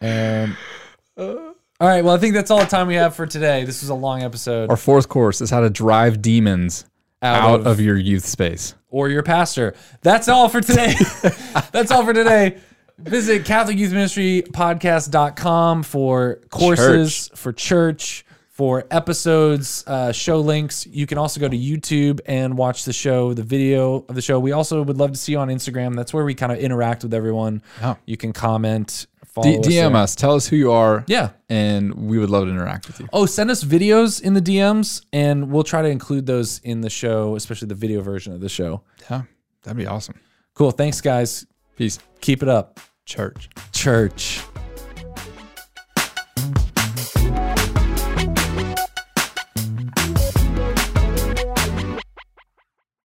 Speaker 1: um, all right. Well, I think that's all the time we have for today. This was a long episode.
Speaker 2: Our fourth course is how to drive demons out, of, your youth space.
Speaker 1: or your pastor. That's all for today. That's all for today. Visit Catholic Youth Ministry Podcast.com for courses, for church, for episodes, uh, show links. You can also go to YouTube and watch the show, the video of the show. We also would love to see you on Instagram. That's where we kind of interact with everyone.
Speaker 2: Oh.
Speaker 1: You can comment,
Speaker 2: D- DM
Speaker 1: there.
Speaker 2: us. Tell us who you are.
Speaker 1: Yeah.
Speaker 2: And we would love to interact with you.
Speaker 1: Oh, send us videos in the DMs, and we'll try to include those in the show, especially the video version of the show.
Speaker 2: Yeah. That'd be awesome.
Speaker 1: Cool. Thanks, guys.
Speaker 2: Peace.
Speaker 1: Keep it up.
Speaker 2: Church.
Speaker 1: Church.